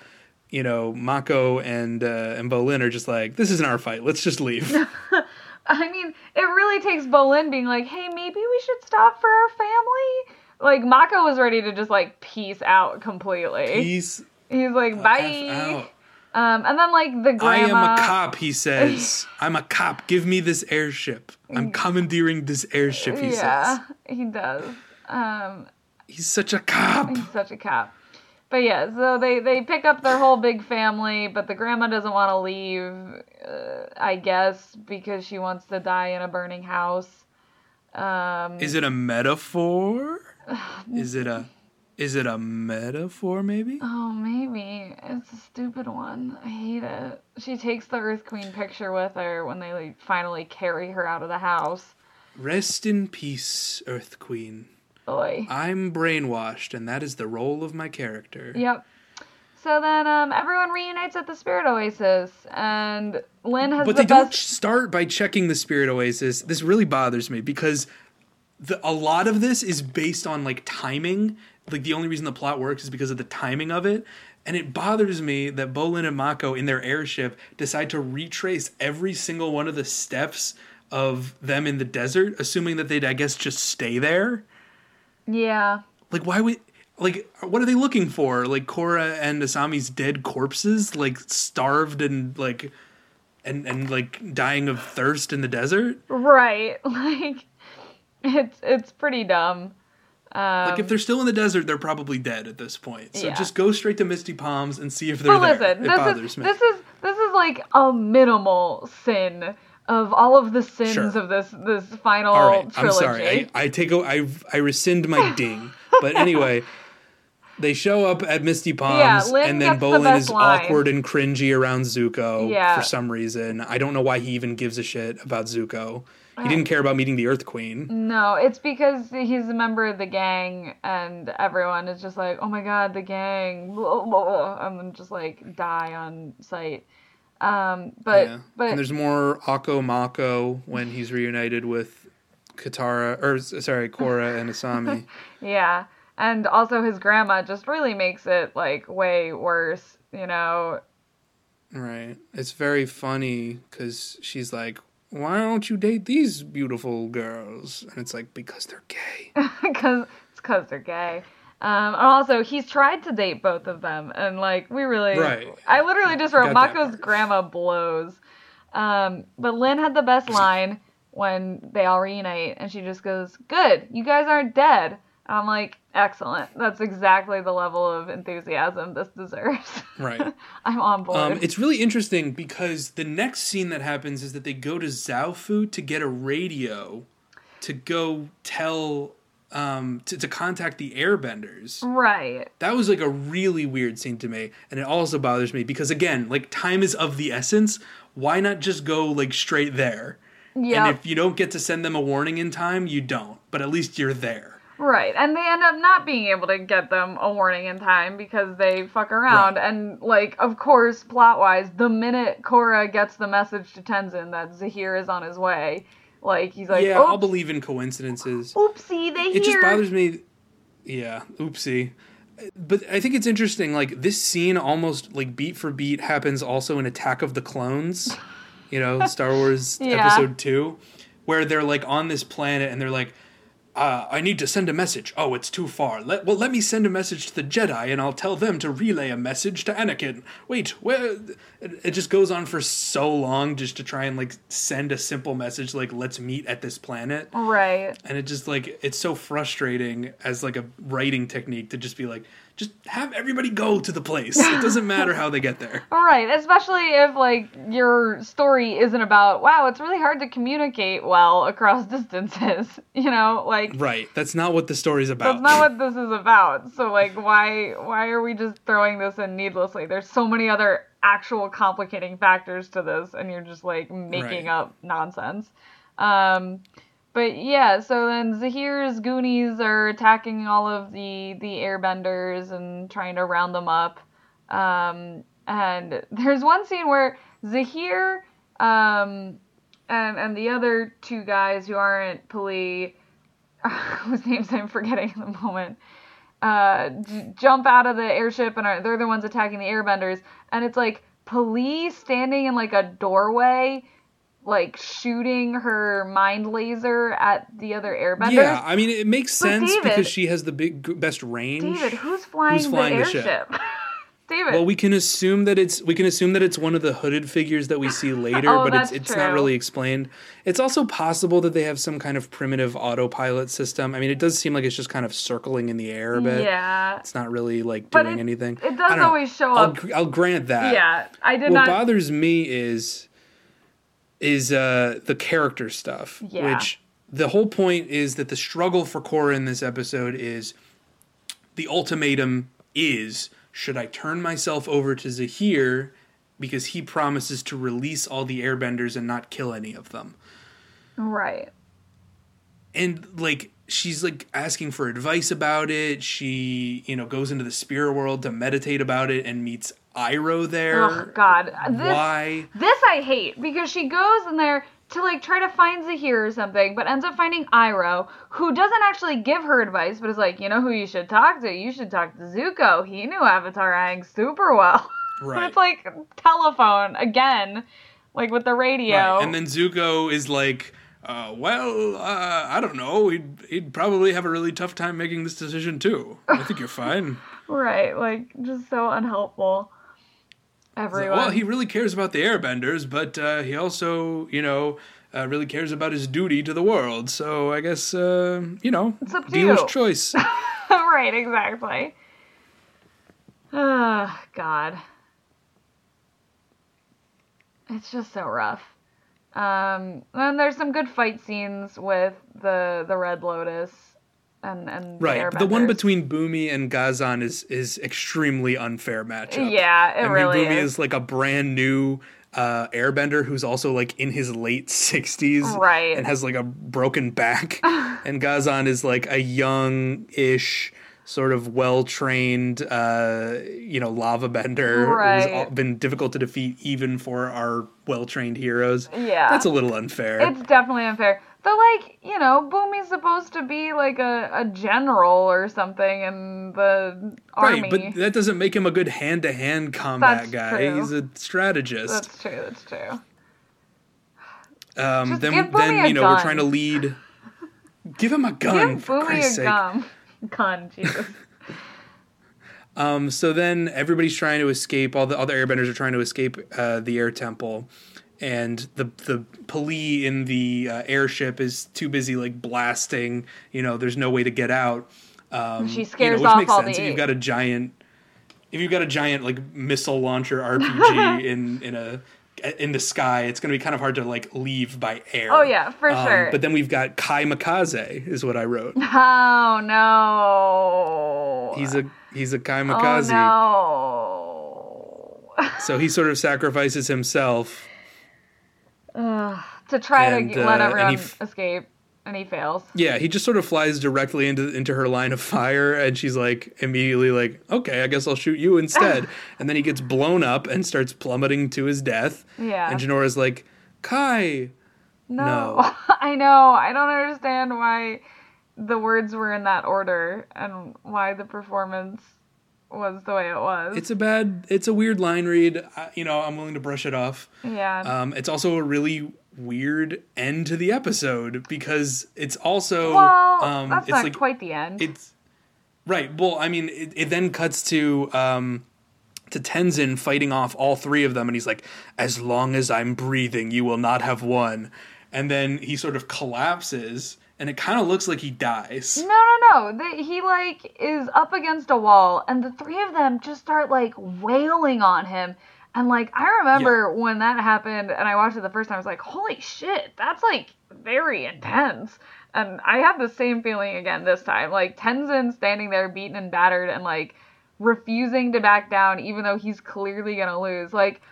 You know, Mako and uh, and Bolin are just like, this isn't our fight. Let's just leave. [laughs] I mean, it really takes Bolin being like, "Hey, maybe we should stop for our family." Like Mako was ready to just like peace out completely. Peace He's like, "Bye." out. Um, and then like the grandma. I am a cop, he says. [laughs] I'm a cop. Give me this airship. I'm commandeering this airship, he yeah, says. he does. Um, He's such a cop. he's such a cop. But yeah, so they they pick up their whole big family, but the grandma doesn't want to leave. Uh, I guess because she wants to die in a burning house. Um, Is it a metaphor? [sighs] Is it a is it a metaphor maybe? Oh, maybe. It's a stupid one. I hate it. She takes the Earth Queen picture with her when they like, finally carry her out of the house. Rest in peace, Earth Queen. Boy. I'm brainwashed, and that is the role of my character. Yep. So then um, everyone reunites at the Spirit Oasis, and Lin has But the they don't start by checking the Spirit Oasis. This really bothers me because the, a lot of this is based on like timing. Like the only reason the plot works is because of the timing of it. And it bothers me that Bolin and Mako in their airship decide to retrace every single one of the steps of them in the desert, assuming that they'd, I guess, just stay there. Yeah. Like, why would. Like, what are they looking for? Like, Korra and Asami's dead corpses? Like, starved and, like. And, and like dying of thirst in the desert. Right. [laughs] Like, it's it's pretty dumb. Um, Like if they're still in the desert, they're probably dead at this point. So Yeah. just go straight to Misty Palms and see if they're but there. listen, it this bothers is me. this is this is like a minimal sin of all of the sins Sure. of this this final All right, I'm trilogy. sorry. I, I take a, I I rescind my [laughs] ding. But anyway, they show up at Misty Palms, Yeah, and then gets the Bolin is line. awkward and cringy around Zuko Yeah. for some reason. I don't know why he even gives a shit about Zuko. He didn't care about meeting the Earth Queen. No, it's because he's a member of the gang, and everyone is just like, "Oh my god, the gang!" blah, [laughs] blah, and then just like die on sight. Um, but yeah. but and there's more Akko Mako when he's reunited with Katara or sorry, Korra and Asami. [laughs] Yeah. And also his grandma just really makes it like way worse, you know. right. It's very funny cuz she's like, "Why don't you date these beautiful girls?" And it's like because they're gay. Cuz it's cuz they're gay. Um, and also he's tried to date both of them and like we really Right. I literally just wrote Got Mako's grandma blows. Um, but Lin had the best [laughs] line when they all reunite and she just goes, "Good. You guys aren't dead." And I'm like, "Excellent. That's exactly the level of enthusiasm this deserves." [laughs] Right. I'm on board. Um, it's really interesting because the next scene that happens is that they go to Zaofu to get a radio to go tell um, to, to contact the airbenders. right. That was like a really weird scene to me, and it also bothers me because again, like time is of the essence. Why not just go like straight there? Yeah. And if you don't get to send them a warning in time, you don't. But at least you're there. Right, and they end up not being able to get them a warning in time because they fuck around. Right. And, like, of course, plot wise, the minute Korra gets the message to Tenzin that Zahir is on his way, like, he's like, yeah, I'll believe in coincidences. oopsie, they it just bothers me. Yeah, oopsie. But I think it's interesting. Like this scene, almost like beat for beat, happens also in Attack of the Clones. You know, [laughs] Star Wars Yeah. Episode Two, where they're like on this planet and they're like, uh, "I need to send a message. Oh, it's too far. Let well, let me send a message to the Jedi, and I'll tell them to relay a message to Anakin. Wait, where?" It, just goes on for so long just to try and like send a simple message like, "Let's meet at this planet." right. and it just like it's so frustrating as like a writing technique to just be like just have everybody go to the place it doesn't [laughs] matter how they get there Right, especially if like your story isn't about wow, it's really hard to communicate well across [laughs] distances. You know, like right that's not what the story's about That's not what this is about. So like why why are we just throwing this in needlessly? There's so many other actual complicating factors to this and you're just like making Right. up nonsense. Um but yeah, so then Zahir's Goonies are attacking all of the the airbenders and trying to round them up. Um and [laughs] there's one scene where Zahir um and and the other two guys who aren't P'Li [laughs] whose names I'm forgetting at the moment, uh, j- jump out of the airship and are, they're the ones attacking the airbenders. And it's like police standing in like a doorway, like shooting her mind laser at the other airbenders. yeah i mean it makes But sense David- because she has the big best range David, who's flying, Who's flying the the ship? airship? [laughs] David. well we can assume that it's we can assume that it's one of the hooded figures that we see [laughs] later Oh, but it's it's not really explained it's also possible that they have some kind of primitive autopilot system i mean it does seem like it's just kind of circling in the air a bit yeah. it's not really like doing it- anything it does always show I'll, up- I'll grant that Yeah. I did what not. bothers me is is uh the character stuff Yeah. which the whole point is that the struggle for Korra in this episode is the ultimatum is should I turn myself over to Zahir because he promises to release all the airbenders and not kill any of them right. and like she's like asking for advice about it she you know goes into the spirit world to meditate about it and meets Iroh there Oh, God. This, why This I hate because she goes in there to like try to find Zahir or something, but ends up finding Iroh, who doesn't actually give her advice, but is like, you know who you should talk to? You should talk to Zuko. He knew Avatar Aang super well. [laughs] but Right. it's like telephone again, like with the radio. Right. And then Zuko is like, uh, well, uh, I don't know. He'd, he'd probably have a really tough time making this decision too. I think you're fine. [laughs] right, like just so unhelpful. Everyone. well, he really cares about the airbenders, but uh, he also, you know, uh, really cares about his duty to the world. So I guess, uh, you know, It's up to dealer's you. choice. [laughs] right, exactly. Oh, God. It's just so rough. Um, and there's some good fight scenes with the the Red Lotus and and right. But the one between Bumi and Ghazan is is extremely unfair matchup. Yeah, it I mean, really Bumi is. is like a brand new uh, airbender who's also like in his late 60s Right. and has like a broken back [laughs] and Ghazan is like a young-ish sort of well trained, uh, you know, lava bender Right. who's been difficult to defeat even for our well trained heroes. Yeah. That's a little unfair. It's definitely unfair. But like, you know, Bumi's supposed to be like a, a general or something in the army. Right, but that doesn't make him a good hand to hand combat That's guy. true. He's a strategist. that's true, that's true. Um, Just then, then you know we're trying to lead. Give him a [laughs] gun Give for Christ's a sake. gun. Gun, Jesus. [laughs] [laughs] Um, so then everybody's trying to escape. All the other airbenders are trying to escape uh, the air temple, and the the P'Li in the uh, airship is too busy like blasting. You know, there's no way to get out. Um, She you scares know, which off makes all sense the if you've got a giant. If you've got a giant like missile launcher RPG [laughs] in in a in the sky, it's going to be kind of hard to like leave by air. Oh, yeah, for Um, sure. But then we've got Kai Makaze, is what I wrote. [laughs] Oh no. He's a he's a Kai Oh no. So he sort of sacrifices himself. To try And, to uh, let and everyone he f- escape, and he fails. Yeah, he just sort of flies directly into into her line of fire, and she's like immediately like, "Okay, I guess I'll shoot you instead." [laughs] and then he gets blown up and starts plummeting to his death. Yeah. And Jinora's like, "Kai, No. No. [laughs] I know. I don't understand why the words were in that order and why the performance was the way it was. it's a bad, it's a weird line read. I, you know, I'm willing to brush it off." yeah. Um, it's also a really weird end to the episode because it's also well, um, that's it's not like quite the end. it's right. Well, I mean, it, it then cuts to um, to Tenzin fighting off all three of them, and he's like, "As long as I'm breathing, you will not have won." And then he sort of collapses, and it kind of looks like he dies. no, no, no. The, he like is up against a wall, and the three of them just start like wailing on him. And like I remember when that happened, and I watched it the first time. I was like, "Holy shit, that's like very intense." And I had the same feeling again this time. Like Tenzin standing there, beaten and battered, and like refusing to back down, even though he's clearly gonna lose. Like,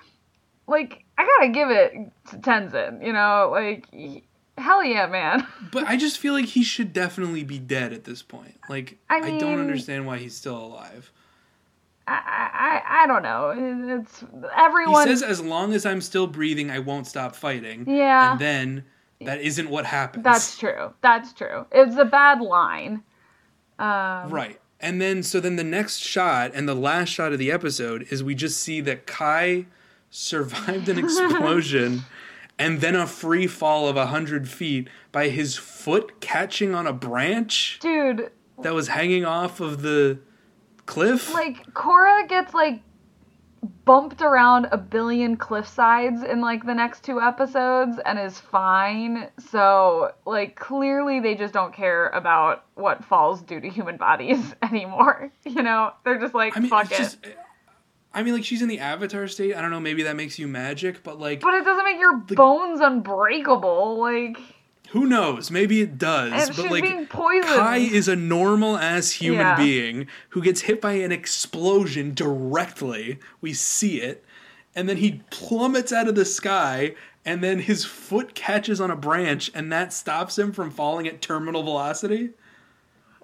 like I gotta give it to Tenzin. You know, like he- hell yeah, man. [laughs] But I just feel like he should definitely be dead at this point. Like I I, don't understand why he's still alive. I, I I don't know. It's everyone. He says, "As long as I'm still breathing, I won't stop fighting." Yeah. and then that isn't what happens. that's true. That's true. It's a bad line. Um, Right. And then so then the next shot and the last shot of the episode is we just see that Kai [laughs] survived an [laughs] explosion and then a free fall of a hundred feet by his foot catching on a branch dude. that was hanging off of the cliff. Like Korra gets like bumped around a billion cliff sides in like the next two episodes and is fine. So like clearly they just don't care about what falls do to human bodies [laughs] anymore. You know, they're just like I mean, fuck it. just. I mean, like she's in the Avatar state. I don't know. Maybe that makes you magic, but like, But it doesn't make your bones unbreakable. Like who knows? Maybe it does. but like, being poisoned. Kai is a normal ass human Yeah. being who gets hit by an explosion directly. We see it. And then he plummets out of the sky, and then his foot catches on a branch, and that stops him from falling at terminal velocity.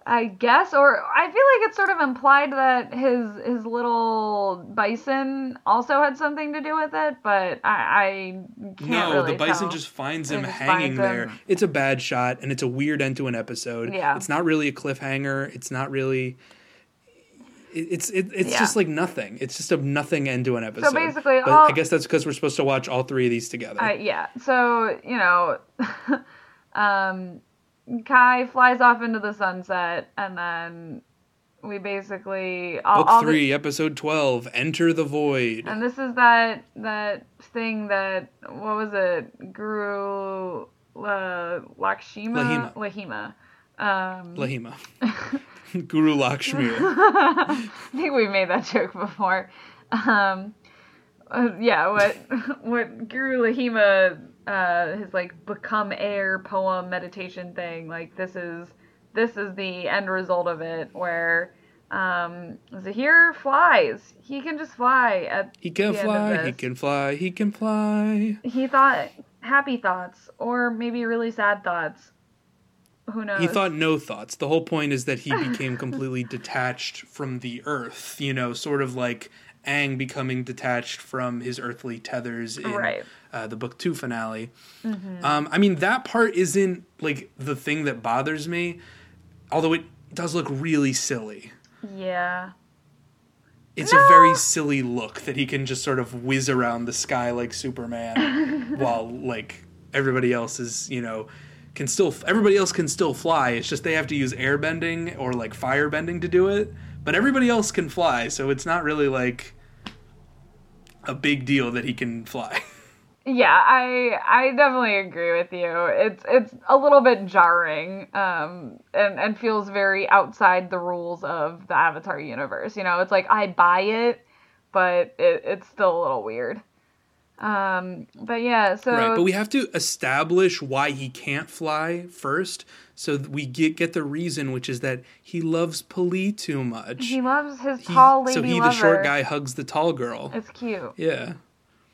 I guess, or I feel like it's sort of implied that his his little bison also had something to do with it, but I, I can't no, really the bison tell. just finds him just hanging finds there. him. It's a bad shot, and it's a weird end to an episode. Yeah. It's not really a cliffhanger. It's not really. It's it, it's Yeah. just like nothing. It's just a nothing end to an episode. So basically, all- I guess that's because we're supposed to watch all three of these together. I, yeah. So you know, [laughs] um, Kai flies off into the sunset, and then we basically all, Book all the- three, episode twelve. Enter the void. and this is that that thing that what was it, Guru uh, Lakshma Lahima. Lahima. Um, Lahima. [laughs] [laughs] Guru Lakshmi. [laughs] I think we made that joke before. Um, uh, yeah, what what Guru Lahima, uh, his like become air poem meditation thing. Like this is this is the end result of it, where um, Zahir flies. He can just fly. At He can the end of fly, he can fly, he can fly. He thought happy thoughts, or maybe really sad thoughts. who knows? He thought no thoughts. The whole point is that he became completely detached from the earth, you know, sort of like Aang becoming detached from his earthly tethers in Right. Uh, the book two finale. Um, I mean, that part isn't like the thing that bothers me, although it does look really silly. Yeah. It's a very silly look that he can just sort of whiz around the sky like Superman [laughs] while like everybody else is, you know, can still everybody else can still fly. It's just they have to use air bending or like fire bending to do it. But everybody else can fly, so it's not really like a big deal that he can fly. [laughs] Yeah, I I definitely agree with you. It's it's a little bit jarring, um, and and feels very outside the rules of the Avatar universe. You know, it's like I buy it, but it, it's still a little weird. Um, but yeah, so Right, but we have to establish why he can't fly first, so we get get the reason, which is that he loves P'Li too much. he loves his He- tall lady so he, lover. the short guy, hugs the tall girl. It's cute. Yeah,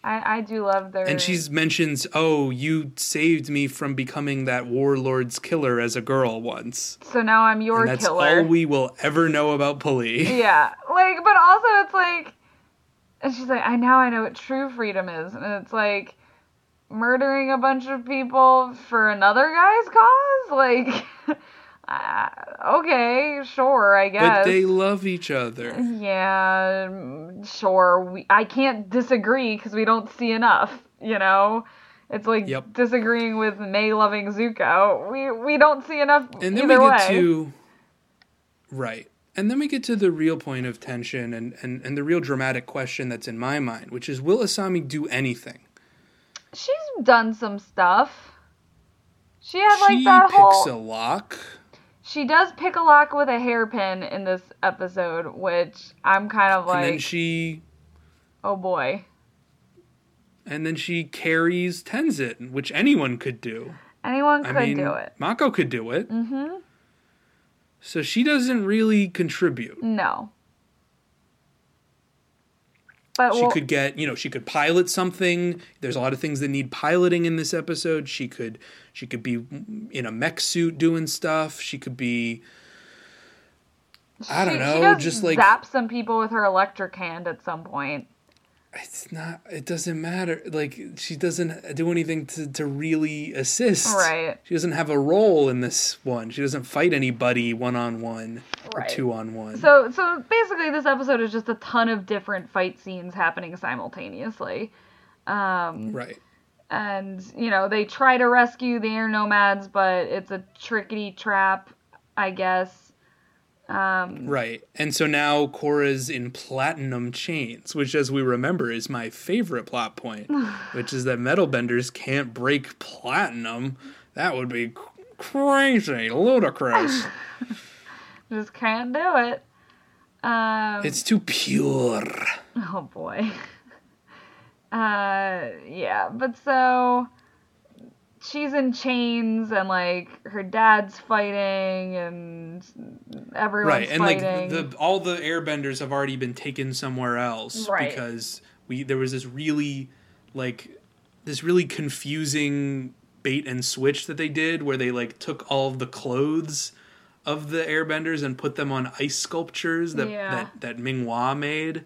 I I do love their. and she's mentions, "Oh, you saved me from becoming that warlord's killer as a girl once." so now I'm your And that's killer. all we will ever know about P'Li. [laughs] Yeah, like, but also it's like, and she's like, I now I know what true freedom is, and it's like murdering a bunch of people for another guy's cause. Like, [laughs] uh, okay, sure, I guess. but they love each other. yeah, sure. We I can't disagree because we don't see enough. You know. It's like Yep. disagreeing with May loving Zuko. We we don't see enough And then either we get way. to right. And then we get to the real point of tension and, and, and the real dramatic question that's in my mind, which is will Asami do anything? She's done some stuff. She had like she that picks whole. a lock. She does pick a lock with a hairpin in this episode, which I'm kind of like. and then she oh boy. and then she carries Tenzin, which anyone could do. Anyone I could mean, do it. Mako could do it. Mm-hmm. So she doesn't really contribute. No. But She well, could get, you know, she could pilot something. There's a lot of things that need piloting in this episode. She could she could be in a mech suit doing stuff. She could be I don't she, know, she just like zap some people with her electric hand at some point. It's not it doesn't matter. Like she doesn't do anything to to really assist. Right. She doesn't have a role in this one. She doesn't fight anybody one on one or two on one. So so basically, this episode is just a ton of different fight scenes happening simultaneously. Um, right. and you know they try to rescue the air nomads but it's a tricky trap i guess um Right. And so now Korra's in platinum chains, which, as we remember, is my favorite plot point, [sighs] which is that metal benders can't break platinum. That would be crazy, ludicrous. [laughs] just can't do it um it's too pure. oh boy [laughs] uh yeah but so she's in chains and like her dad's fighting and everyone's Right. And fighting like the all the airbenders have already been taken somewhere else Right. because we there was this really like this really confusing bait and switch that they did where they like took all of the clothes of the airbenders and put them on ice sculptures that Yeah. that that Ming-Hua made.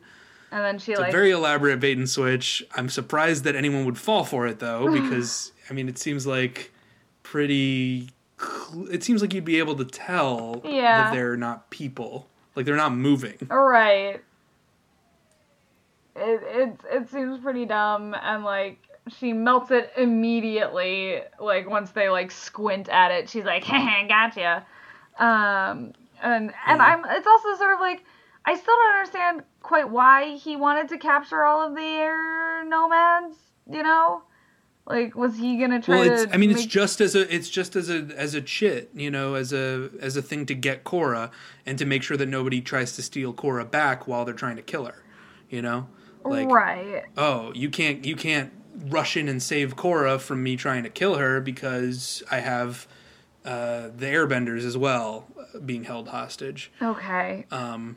and then she It's like a very elaborate bait and switch. I'm surprised that anyone would fall for it though [sighs] because I mean it seems like pretty cl- it seems like you'd be able to tell Yeah. that they're not people. Like they're not moving. Right. It it it seems pretty dumb and like she melts it immediately like once they like squint at it she's like "Hey, [laughs] gotcha um and and i'm it's also sort of like i still don't understand quite why he wanted to capture all of the air nomads you know like was he gonna try to? Well, it's to I mean it's just as a it's just as a as a chit, you know, as a as a thing to get Korra and to make sure that nobody tries to steal Korra back while they're trying to kill her. You know? Like right oh, you can't you can't rush in and save Korra from me trying to kill her because I have uh, the airbenders as well uh, being held hostage. okay Um,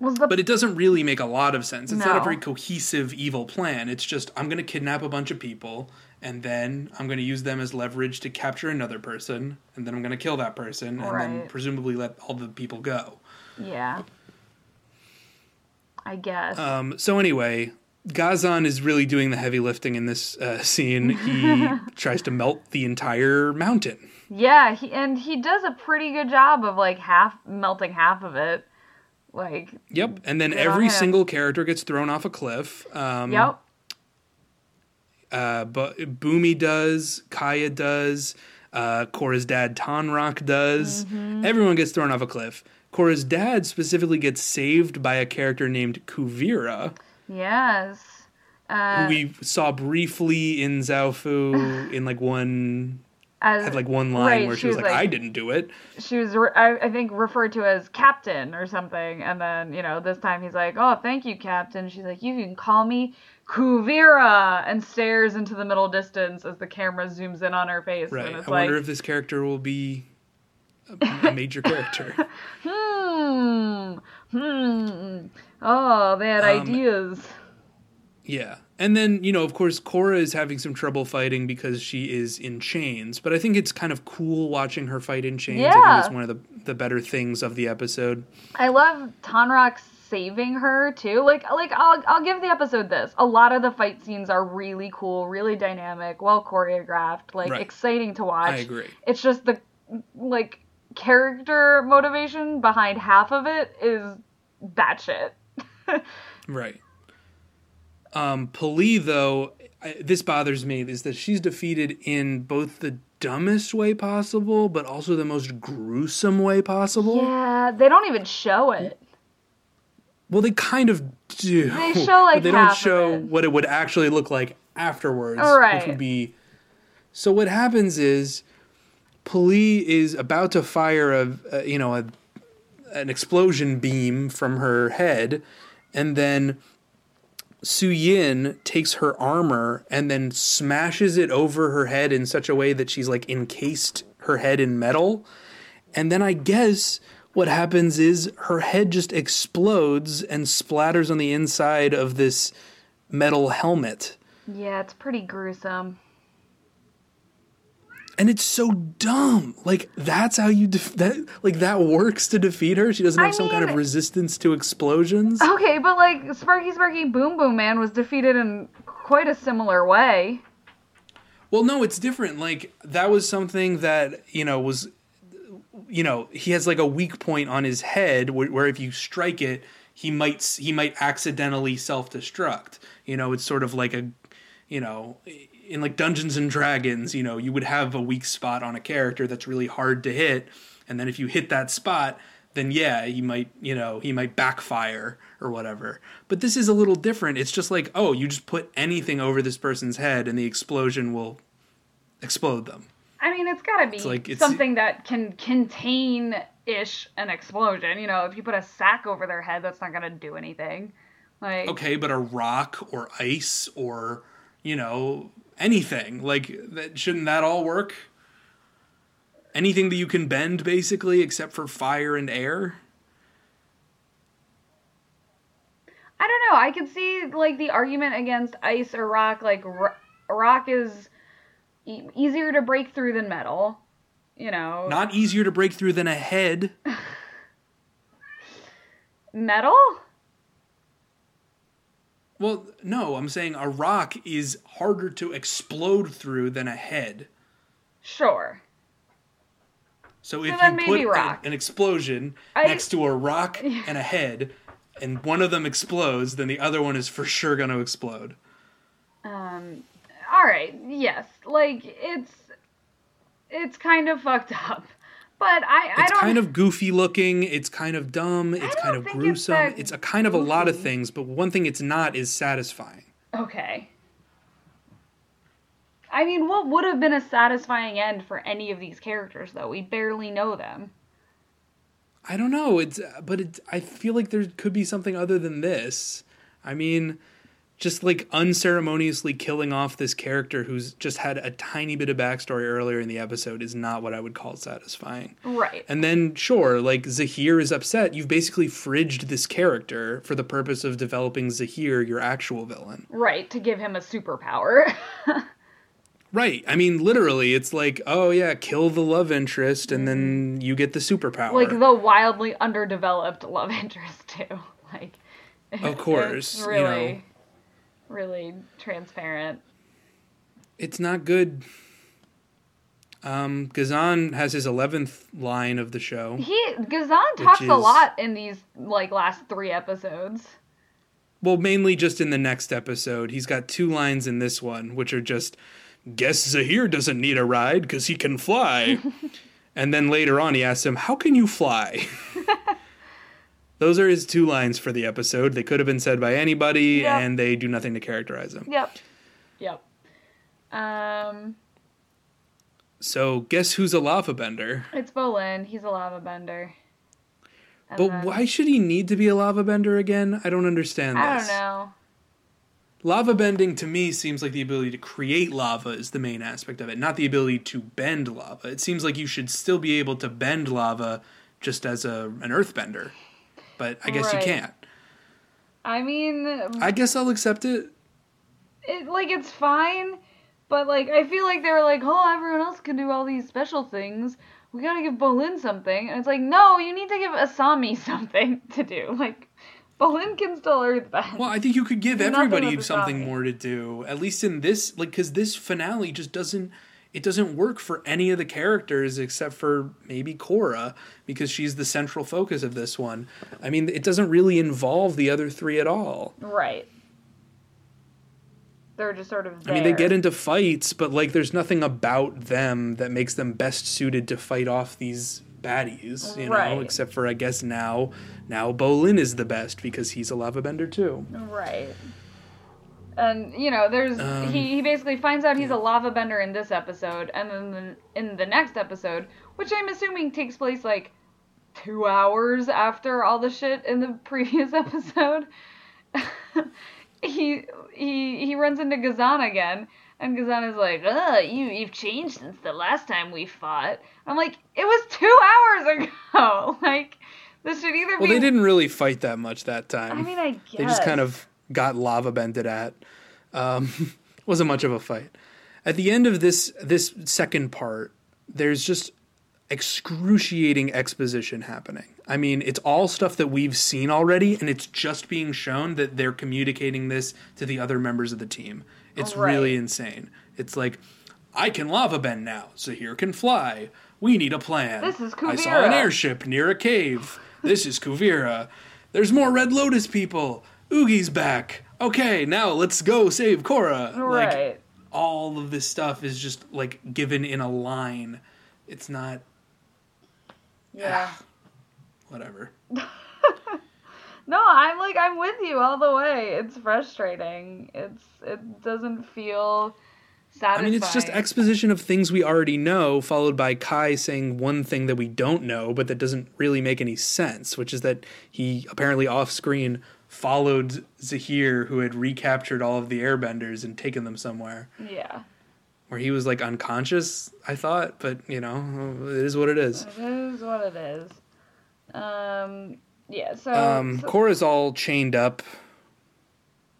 The But it doesn't really make a lot of sense. It's not a very cohesive evil plan. It's just I'm going to kidnap a bunch of people and then I'm going to use them as leverage to capture another person and then I'm going to kill that person and then presumably let all the people go. yeah. I guess. Um, so anyway, Ghazan is really doing the heavy lifting in this uh, scene. He [laughs] tries to melt the entire mountain. yeah, he, and he does a pretty good job of like half melting half of it. Like, Yep, and then every single character gets thrown off a cliff. Um, yep. Uh, but Bumi does, Kaya does, uh, Korra's dad Tonraq does. Mm-hmm. Everyone gets thrown off a cliff. Korra's dad specifically gets saved by a character named Kuvira, Yes. who Uh, we saw briefly in Zaofu in like one as, had like one line right, where she was like, "I didn't do it." she was re- I, I think referred to as captain or something and then you know this time he's like oh thank you captain she's like you can call me kuvira and stares into the middle distance as the camera zooms in on her face Right. and I like wonder if this character will be a, a [laughs] major character. [laughs] hmm hmm oh they had Um, ideas Yeah. And then, you know, of course, Korra is having some trouble fighting because she is in chains. But I think it's kind of cool watching her fight in chains. Yeah. I think it's one of the, the better things of the episode. I love Tonraq saving her too. Like like I'll I'll give the episode this. A lot of the fight scenes are really cool, really dynamic, well choreographed, like Right. exciting to watch. I agree. It's just the like character motivation behind half of it is batshit. [laughs] Right. Um, P'Li, though, I, this bothers me, is that she's defeated in both the dumbest way possible, but also the most gruesome way possible. Yeah, they don't even show it. Well, they kind of do. They show, [laughs] like, but they don't show it. what it would actually look like afterwards, Right. which would be. So what happens is, P'Li is about to fire a, a you know a an explosion beam from her head, and then Suyin takes her armor and then smashes it over her head in such a way that she's like encased her head in metal. And then I guess what happens is her head just explodes and splatters on the inside of this metal helmet. Yeah, it's pretty gruesome. And it's so dumb. Like that's how you def- that like that works to defeat her. She doesn't have I some kind of resistance to explosions. Okay, but like Sparky Sparky Boom Boom Man was defeated in quite a similar way. Well, no, it's different. Like that was something that you know was, you know, he has like a weak point on his head where, where if you strike it, he might he might accidentally self destruct. You know, it's sort of like a, you know, in like Dungeons and Dragons, you know, you would have a weak spot on a character that's really hard to hit, and then if you hit that spot, then yeah, he might, you know, he might backfire or whatever. But this is a little different. It's just like, oh, you just put anything over this person's head and the explosion will explode them. I mean, it's gotta be like it's- something that can contain ish an explosion. You know, if you put a sack over their head, that's not gonna do anything. Like, Okay, but a rock or ice or, you know, anything. Like that shouldn't that all work? Anything that you can bend basically except for fire and air? I don't know. I could see like the argument against ice or rock. Like, ro- rock is e- easier to break through than metal. You know, Not easier to break through than a head. [laughs] metal. Well, no, I'm saying a rock is harder to explode through than a head. Sure. So if you put a- an explosion I- next to a rock [laughs] and a head, and one of them explodes, then the other one is for sure going to explode. Um. All right. Yes. Like it's it's kind of fucked [laughs] up, but I I It's don't. kind of goofy looking. It's kind of dumb. It's kind of think it's gruesome. It's, a kind of a lot of things, but one thing it's not is satisfying. Okay. I mean, what would have been a satisfying end for any of these characters, though? We barely know them. I don't know. It's but it. I feel like there could be something other than this. I mean, just like unceremoniously killing off this character who's just had a tiny bit of backstory earlier in the episode is not what I would call satisfying. Right. And then, sure, like Zahir is upset. You've basically fridged this character for the purpose of developing Zahir, your actual villain. Right, to give him a superpower. [laughs] Right. I mean, literally, it's like, oh yeah, kill the love interest, and then you get the superpower. like the wildly underdeveloped love [laughs] interest too. Like Of course, it's you [laughs] really know. Really transparent. it's not good. Um, Ghazan has his eleventh line of the show. He Ghazan talks a lot in these like last 3 episodes. Well, mainly just in the next episode. He's got two lines in this one, which are just, "Guess Zahir doesn't need a ride because he can fly." [laughs] and then later on, he asks him, "How can you fly?" [laughs] Those are his two lines for the episode. They could have been said by anybody, Yeah. and they do nothing to characterize him. Yep. Yep. Um So, guess who's a lava bender? it's Bolin, he's a lava bender. And But then- why should he need to be a lava bender again? I don't understand this. I don't know. Lava bending to me seems like the ability to create lava is the main aspect of it, not the ability to bend lava. It seems like you should still be able to bend lava just as a an earthbender. But I guess Right. you can't. I mean, I guess I'll accept it. it like it's fine, but like I feel like they were like, oh, everyone else can do all these special things. We gotta give Bolin something, and it's like, no, you need to give Asami [laughs] something to do. Like, Bolin can still earthbend. Well, I think you could give everybody something more to do. At least in this like cuz this finale just doesn't it doesn't work for any of the characters except for maybe Korra because she's the central focus of this one. I mean, it doesn't really involve the other three at all. Right. They're just sort of. I mean, they get into fights, but like, there's nothing about them that makes them best suited to fight off these baddies, you know. Except for, I guess now, now Bolin is the best because he's a lava bender too. Right. And you know, there's Um, he, he basically finds out he's a lava bender in this episode, and then the, in the next episode, which I'm assuming takes place like two hours after all the shit in the [laughs] previous episode, [laughs] he he he runs into Ghazan again, and Ghazan is like, "Uh, you you've changed since the last time we fought." I'm like, "It was two hours [laughs] ago." like, this should either Well, be. they didn't really fight that much that time. I mean, I guess they just kind of got lava bended at. Um, [laughs] wasn't much of a fight. At the end of this this second part, there's just excruciating exposition happening. I mean, it's all stuff that we've seen already, and it's just being shown that they're communicating this to the other members of the team. It's Right. really insane. It's like, I can lava bend now, Zahir can fly. We need a plan. This is Kuvira. I saw an airship near a cave. This is Kuvira. There's more Red Lotus people. Oogi's back. Okay, now let's go save Korra. Like right. all of this stuff is just like given in a line. It's not Yeah. Ah, whatever. [laughs] No, I'm like I'm with you all the way. It's frustrating. It's it doesn't feel I mean, it's just exposition of things we already know, followed by Kai saying one thing that we don't know, but that doesn't really make any sense, which is that he apparently off screen followed Zahir, who had recaptured all of the airbenders and taken them somewhere. yeah. Where he was like unconscious, I thought, but you know, it is what it is. It is what it is. Um. Yeah. So. Um, so- Korra's all chained up.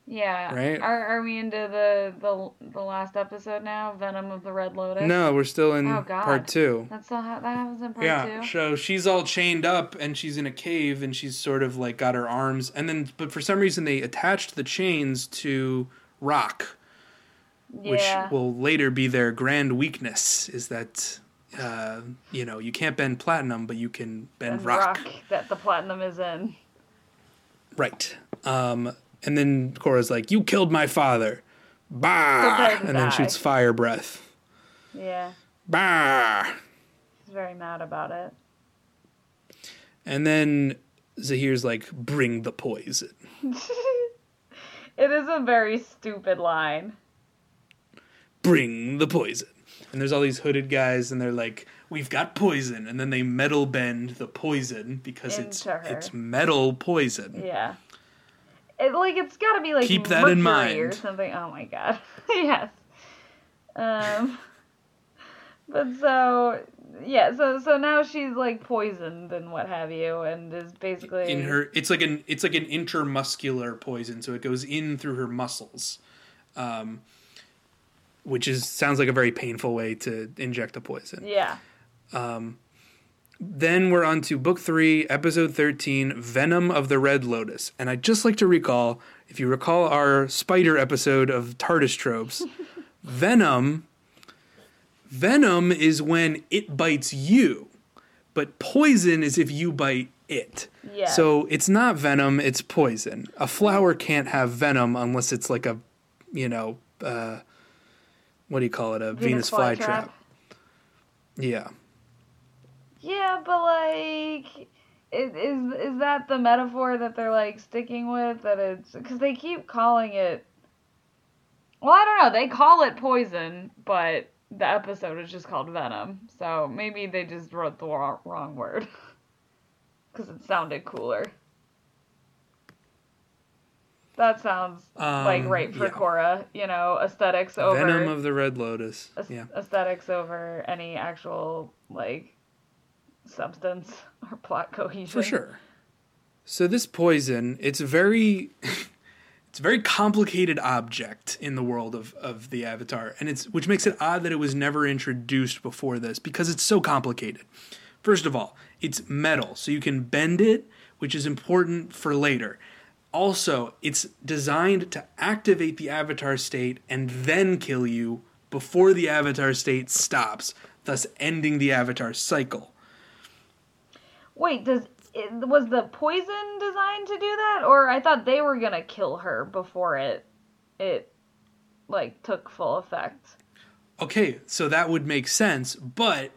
Yeah. right? Are Are we into the the the last episode now? Venom of the Red Lotus. No, we're still in Oh, God. part two. That's still ha- that happens in part Yeah, two. so she's all chained up and she's in a cave and she's sort of like got her arms and then but for some reason they attached the chains to rock, which yeah. will later be their grand weakness is that uh, you know, you can't bend platinum but you can bend and rock. that the platinum is in. Right. Um and then Korra's like, "You killed my father." Bah! And then shoots fire breath. Yeah. Bah! He's very mad about it. And then Zahir's like, "Bring the poison." [laughs] It is a very stupid line. bring the poison. And there's all these hooded guys, and they're like, "We've got poison," and then they metal bend the poison because it's her. it's metal poison. Yeah. It, like it's got to be like Keep that in mind. or something. Oh my god. [laughs] yes. Um. [laughs] But so yeah, so so now she's like poisoned and what have you, and is basically in her it's like an it's like an intermuscular poison so it goes in through her muscles um which is sounds like a very painful way to inject a poison Yeah. Then we're on to book 3 episode 13 venom of the red lotus and i'd just like to recall if you recall our spider episode of tardis tropes [laughs] venom venom is when it bites you but poison is if you bite it Yeah. so it's not venom, it's poison. A flower can't have venom unless it's like a, you know, uh, what do you call it? A Venus, flytrap. Yeah. Yeah, but like, is, is is that the metaphor that they're like sticking with? That it's because they keep calling it. Well, I don't know. They call it poison, but the episode is just called Venom. So maybe they just wrote the wrong, wrong word [laughs] because it sounded cooler. That sounds like Um, right for yeah. Korra. You know, aesthetics over Venom of the Red Lotus. Yeah. aesthetics over any actual like substance or plot cohesion. For sure. So this poison, it's a very [laughs] it's a very complicated object in the world of, of the Avatar. And it's which makes it odd that it was never introduced before this because it's so complicated. First of all, it's metal, so you can bend it, which is important for later. Also, it's designed to activate the avatar state and then kill you before the avatar state stops, thus ending the avatar cycle. Wait, does was the poison designed to do that, or I thought they were gonna kill her before it it like took full effect? okay, so that would make sense, but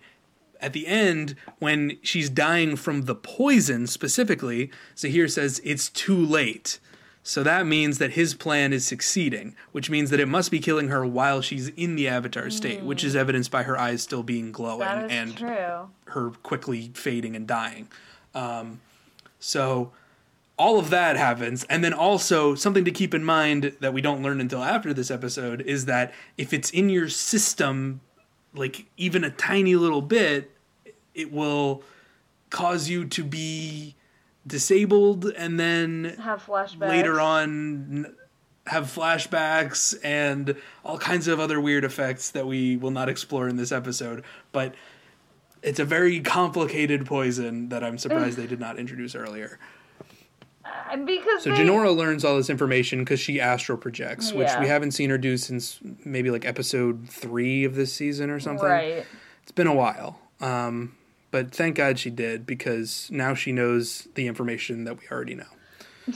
at the end, when she's dying from the poison specifically, Zahir says it's too late. So that means that his plan is succeeding, which means that it must be killing her while she's in the avatar state, which is evidenced by her eyes still being glowing and true. her quickly fading and dying. Um, so all of that happens. And then also, something to keep in mind that we don't learn until after this episode is that if it's in your system, like even a tiny little bit, it will cause you to be disabled and then Have flashbacks later on have flashbacks and all kinds of other weird effects that we will not explore in this episode but it's a very complicated poison that I'm surprised they did not introduce earlier. Uh, because So they, Jinora learns all this information because she astral projects, which we haven't seen her do since maybe like episode three of this season or something. right? It's been a while. Um, but thank God she did because now she knows the information that we already know. [laughs]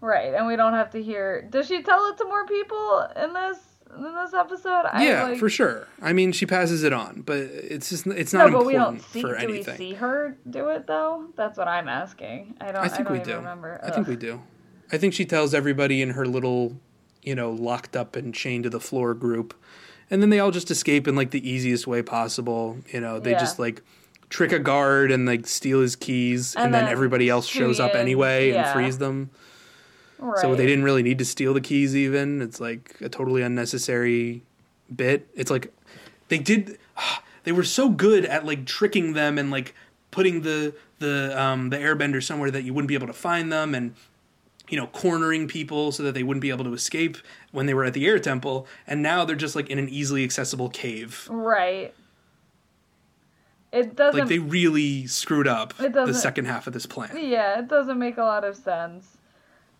Right, and we don't have to hear. Does she tell it to more people in this in this episode? I, yeah, like, for sure. I mean, she passes it on, but it's just it's No, not but we important don't see. for Do we anything. see her do it though? That's what I'm asking. I don't. I think don't we do. Remember. I think we do. I think she tells everybody in her little, you know, locked up and chained to the floor group, and then they all just escape in like the easiest way possible. You know, they Yeah. just like trick a guard and like steal his keys, and, And then, then everybody else shows up anyway and frees them. Right. So they didn't really need to steal the keys. Even it's like a totally unnecessary bit. It's like they did. [sighs] They were so good at like tricking them and like putting the the um, the airbender somewhere that you wouldn't be able to find them and you know cornering people so that they wouldn't be able to escape when they were at the air temple. And now they're just like in an easily accessible cave. Right. It doesn't. Like they really screwed up the second half of this plan. Yeah, it doesn't make a lot of sense.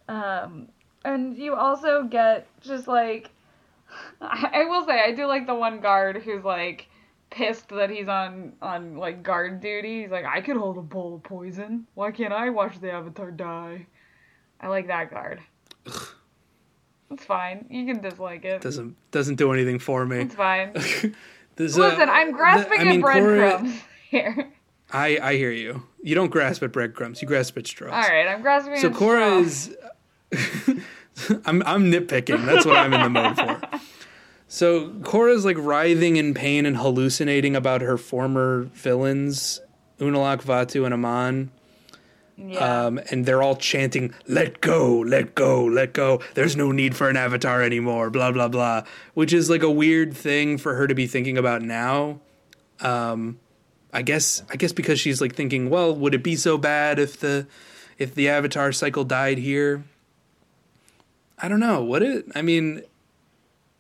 Um, and you also get just like, I, [laughs] I will say, I do like the one guard who's like pissed that he's on on like guard duty. He's like, I could hold a bowl of poison. Why can't I watch the Avatar die? I like that guard. It's fine. You can dislike it. Doesn't doesn't do anything for me. It's fine. [laughs] There's uh, Listen, I'm grasping I mean, at Korra- breadcrumbs [laughs] here. I I hear you. You don't grasp at breadcrumbs. You grasp at straws. All right, I'm grasping So Korra is. [laughs] I'm I'm nitpicking. That's what I'm in the mode for. So Korra's like writhing in pain and hallucinating about her former villains, Unalak, Vaatu, and Amon. Yeah. Um, and they're all chanting, let go, let go, let go. There's no need for an avatar anymore, blah, blah, blah. Which is like a weird thing for her to be thinking about now. Um, I guess I guess because she's like thinking, well, would it be so bad if the if the avatar cycle died here? I don't know. What it I mean,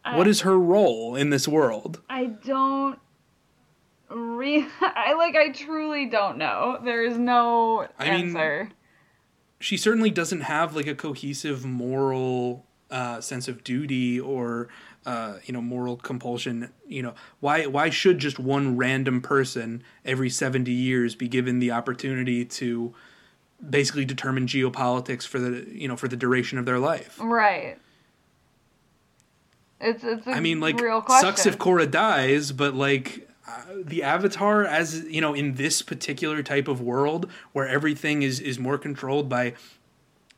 what I- is her role in this world? I don't re [laughs] I like I truly don't know. There is no I mean- answer. she certainly doesn't have like a cohesive moral uh, sense of duty or uh, you know moral compulsion. You know why why should just one random person every seventy years be given the opportunity to basically determine geopolitics for the you know for the duration of their life? right. It's it's a I mean, like real question. sucks if Korra dies, but like. Uh, the avatar as you know in this particular type of world where everything is is more controlled by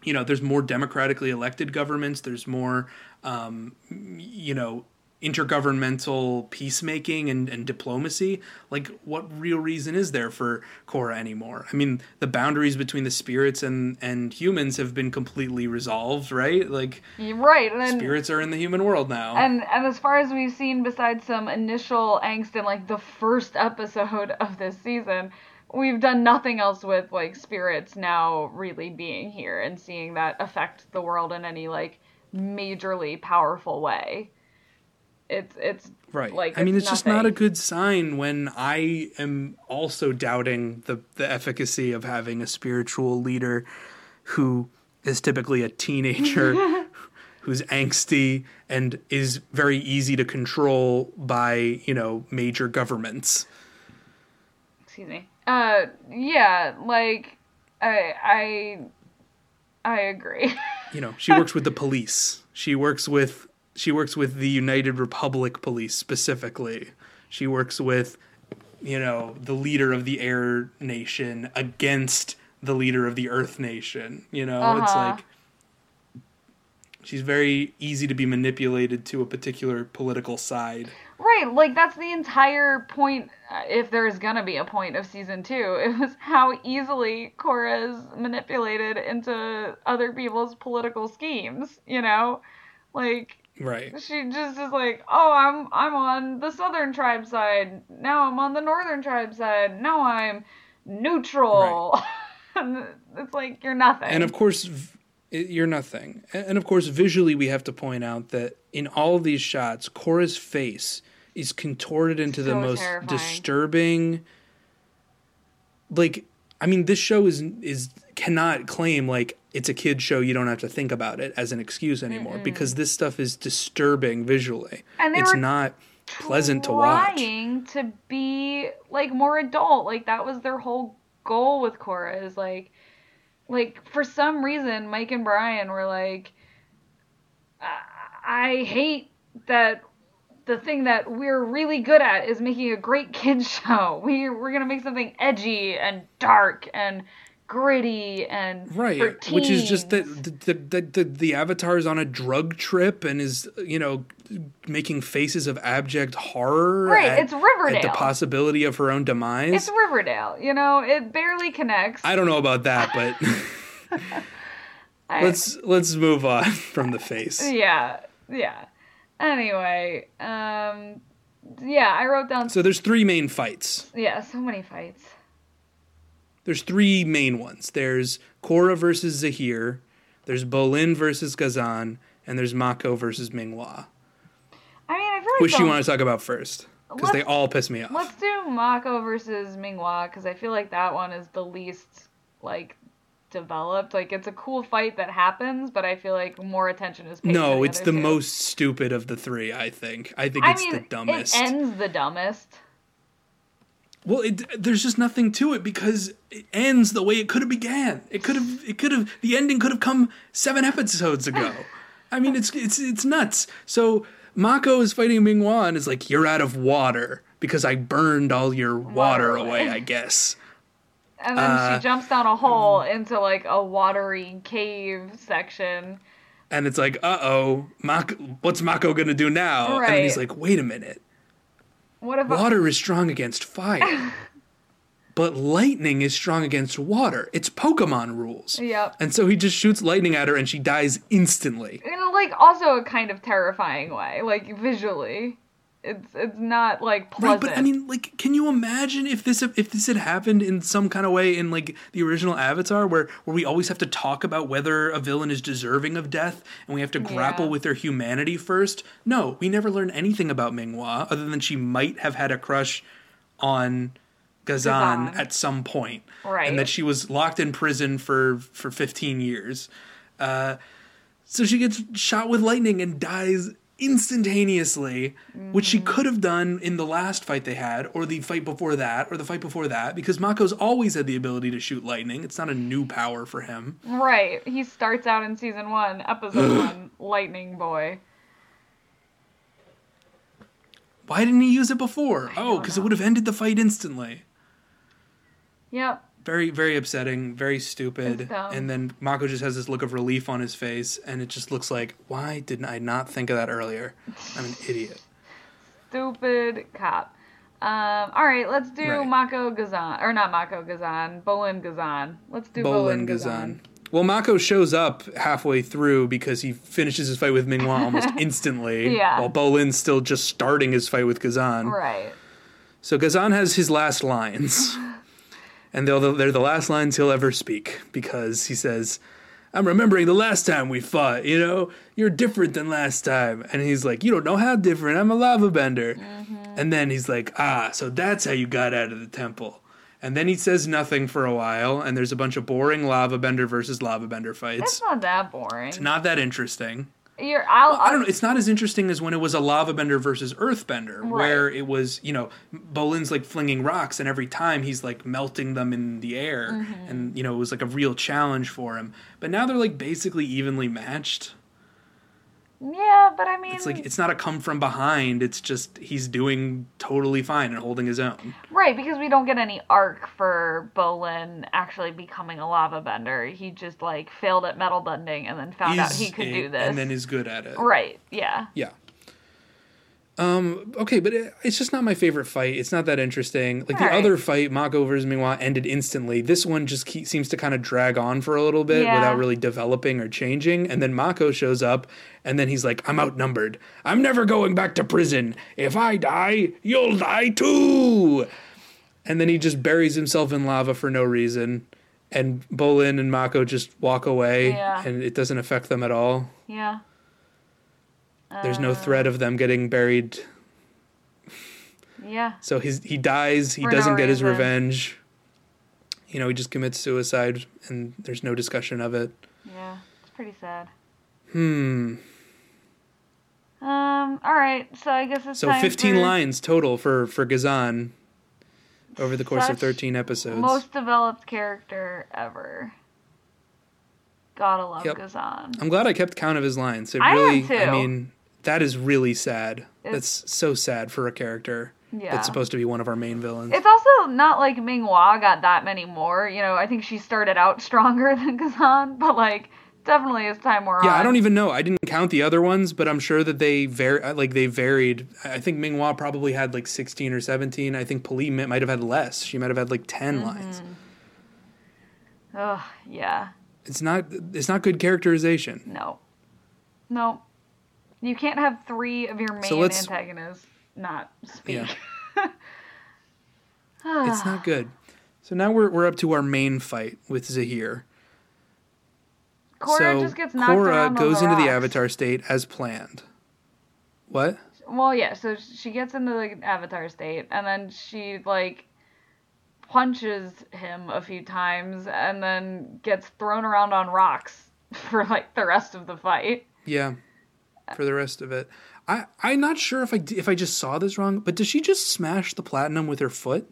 you know there's more democratically elected governments there's more um, you know intergovernmental peacemaking and, and diplomacy like what real reason is there for Korra anymore i mean the boundaries between the spirits and and humans have been completely resolved right like right. And spirits are in the human world now and and as far as we've seen besides some initial angst in like the first episode of this season, we've done nothing else with like spirits now really being here and seeing that affect the world in any like majorly powerful way. It's it's Right. Like I mean, it's it's just not a good sign when I am also doubting the the efficacy of having a spiritual leader who is typically a teenager [laughs] who's angsty and is very easy to control by, you know, major governments. excuse me. Uh yeah, like I I I agree. You know, she works with the police. She works with she works with the United Republic Police specifically. She works with you know, the leader of the air nation against the leader of the earth nation. You know, it's Uh-huh. like she's very easy to be manipulated to a particular political side. Right, like that's the entire point. uh, If there is gonna be a point of season two, [laughs] it was how easily Korra's manipulated into other people's political schemes. You know, like Right. she just is like, oh, I'm I'm on the southern tribe side. Now I'm on the northern tribe side. Now I'm neutral. [laughs] and it's like you're nothing. And of course, v- you're nothing. And of course, visually, we have to point out that in all of these shots, Korra's face is contorted into the most terrifying. disturbing. Like, I mean, this show is is cannot claim like it's a kid show. You don't have to think about it as an excuse anymore because this stuff is disturbing visually. And they it's were not pleasant to watch. trying to be like more adult. Like that was their whole goal with Korra is like like for some reason Mike and Brian were like I, I hate that the thing that we're really good at is making a great kids [laughs] show. We we're going to make something edgy and dark and gritty and right which is just that the, the, the, the avatar is on a drug trip and is you know making faces of abject horror Right, at, it's Riverdale. at the possibility of her own demise it's Riverdale, you know, it barely connects. i don't know about that but I- [laughs] [laughs] let's let's move on [laughs] from the face Yeah, yeah. Anyway, um, yeah, I wrote down. so there's three main fights yeah, so many fights. There's three main ones there's Korra versus Zahir there's Bolin versus Ghazan and there's Mako versus Ming-Hua I mean, I feel like which you want to talk about first because they all piss me off Let's do Mako versus Ming-Hua because I feel like that one is the least like developed. Like it's a cool fight that happens, but I feel like more attention is paid. to No, the it's the two. most stupid of the three. I think. I think I it's mean, the dumbest. it ends the dumbest. Well, it, there's just nothing to it because it ends the way it could have began. It could have. It could have. The ending could have come seven episodes ago. [laughs] I mean, it's it's it's nuts. So Mako is fighting Ming-Hua and is like, "You're out of water because I burned all your water, Water away." I guess. And then Uh, she jumps down a hole into like a watery cave section. And it's like, "Uh oh, Mako, what's Mako gonna do now?" And then he's like, "Wait a minute." What Water is strong against fire. [laughs] but lightning is strong against water. It's Pokemon rules. Yep. And so he just shoots lightning at her and she dies instantly. In like also a kind of terrifying way, like visually. It's it's not like pleasant. Right, but I mean, like, can you imagine if this if this had happened in some kind of way in like the original Avatar, where where we always have to talk about whether a villain is deserving of death, and we have to grapple Yeah. with their humanity first? No, we never learn anything about Ming-Hua other than she might have had a crush on Ghazan, Ghazan. at some point, Right. And that she was locked in prison for for fifteen years. Uh, so she gets shot with lightning and dies instantaneously, which she mm. could have done in the last fight they had, or the fight before that, or the fight before that, because Mako's always had the ability to shoot lightning. It's not a new power for him. right. He starts out in season one, episode [sighs] one, Lightning Boy. Why didn't he use it before? Oh, because it would have ended the fight instantly. Yep. Very, very upsetting, very stupid. And then Mako just has this look of relief on his face, and it just looks like, why didn't I not think of that earlier? I'm an [laughs] idiot. Stupid cop. Um, all right, let's do Right. Mako Ghazan, or not Mako Ghazan, Bolin Ghazan. Let's do Bolin, Bolin Ghazan. Ghazan. Well, Mako shows up halfway through because he finishes his fight with Ming-Hua almost [laughs] instantly. Yeah. While Bolin's still just starting his fight with Ghazan. Right. So Ghazan has his last lines. [laughs] and they're the, they're the last lines he'll ever speak because he says, I'm remembering the last time we fought, you know? You're different than last time. And he's like, You don't know how different. I'm a lava bender. And then he's like, Ah, so that's how you got out of the temple. And then he says nothing for a while, and there's a bunch of boring lava bender versus lava bender fights. It's not that boring. It's not that interesting. You're, I'll, I don't know. It's not as interesting as when it was a lava bender versus earth bender, Right. where it was, you know, Bolin's like flinging rocks, and every time he's like melting them in the air, Mm-hmm. and you know, it was like a real challenge for him. But now they're like basically evenly matched. Yeah, but I mean, It's like it's not a come from behind. It's just he's doing totally fine and holding his own. right because we don't get any arc for Bolin actually becoming a lava bender. He just like failed at metal bending and then found out he could a- do this. and then is good at it. right. Yeah. Yeah. Um. Okay, but it, it's just not my favorite fight. It's not that interesting. Like the other fight, Mako versus Ming-Hua, ended instantly. This one just keep, seems to kind of drag on for a little bit Yeah. without really developing or changing. And then Mako shows up, and then he's like, "I'm outnumbered. I'm never going back to prison. If I die, you'll die too." And then he just buries himself in lava for no reason. And Bolin and Mako just walk away, Yeah. and it doesn't affect them at all. Yeah. There's no threat of them getting buried Yeah. So he's he dies. He For doesn't get his revenge. You know, he just commits suicide, and there's no discussion of it. Yeah. It's pretty sad. Hmm. Um. All right. So I guess it's So time 15 for lines total for for Ghazan over the course of 13 episodes. Most developed character ever. Gotta love Yep. Ghazan. I'm glad I kept count of his lines. It I really. I mean, that is really sad. It's- That's so sad for a character Yeah. that's supposed to be one of our main villains. It's also not like Ming Ming-Hua got that many more. You know, I think she started out [laughs] stronger than Ghazan, but like definitely as time wore yeah, on. Yeah, I don't even know. I didn't count the other ones, but I'm sure that they var- like they varied. I think Ming Ming-Hua probably had like 16 or 17. I think P'Li might have had less. She might have had like 10 Mm-hmm. lines. Ugh, yeah. It's not it's not good characterization. No. No. You can't have three of your main So antagonists not speak. Yeah. [laughs] It's not good. So now we're we're up to our main fight with Zahir. Korra so just gets knocked Korra goes the into the avatar state as planned. What? Well, yeah, so she gets into the avatar state and then she like punches him a few times and then gets thrown around on rocks [laughs] for like the rest of the fight. Yeah. For the rest of it, I I'm not sure if I if I just saw this wrong, but does she just smash the platinum with her foot?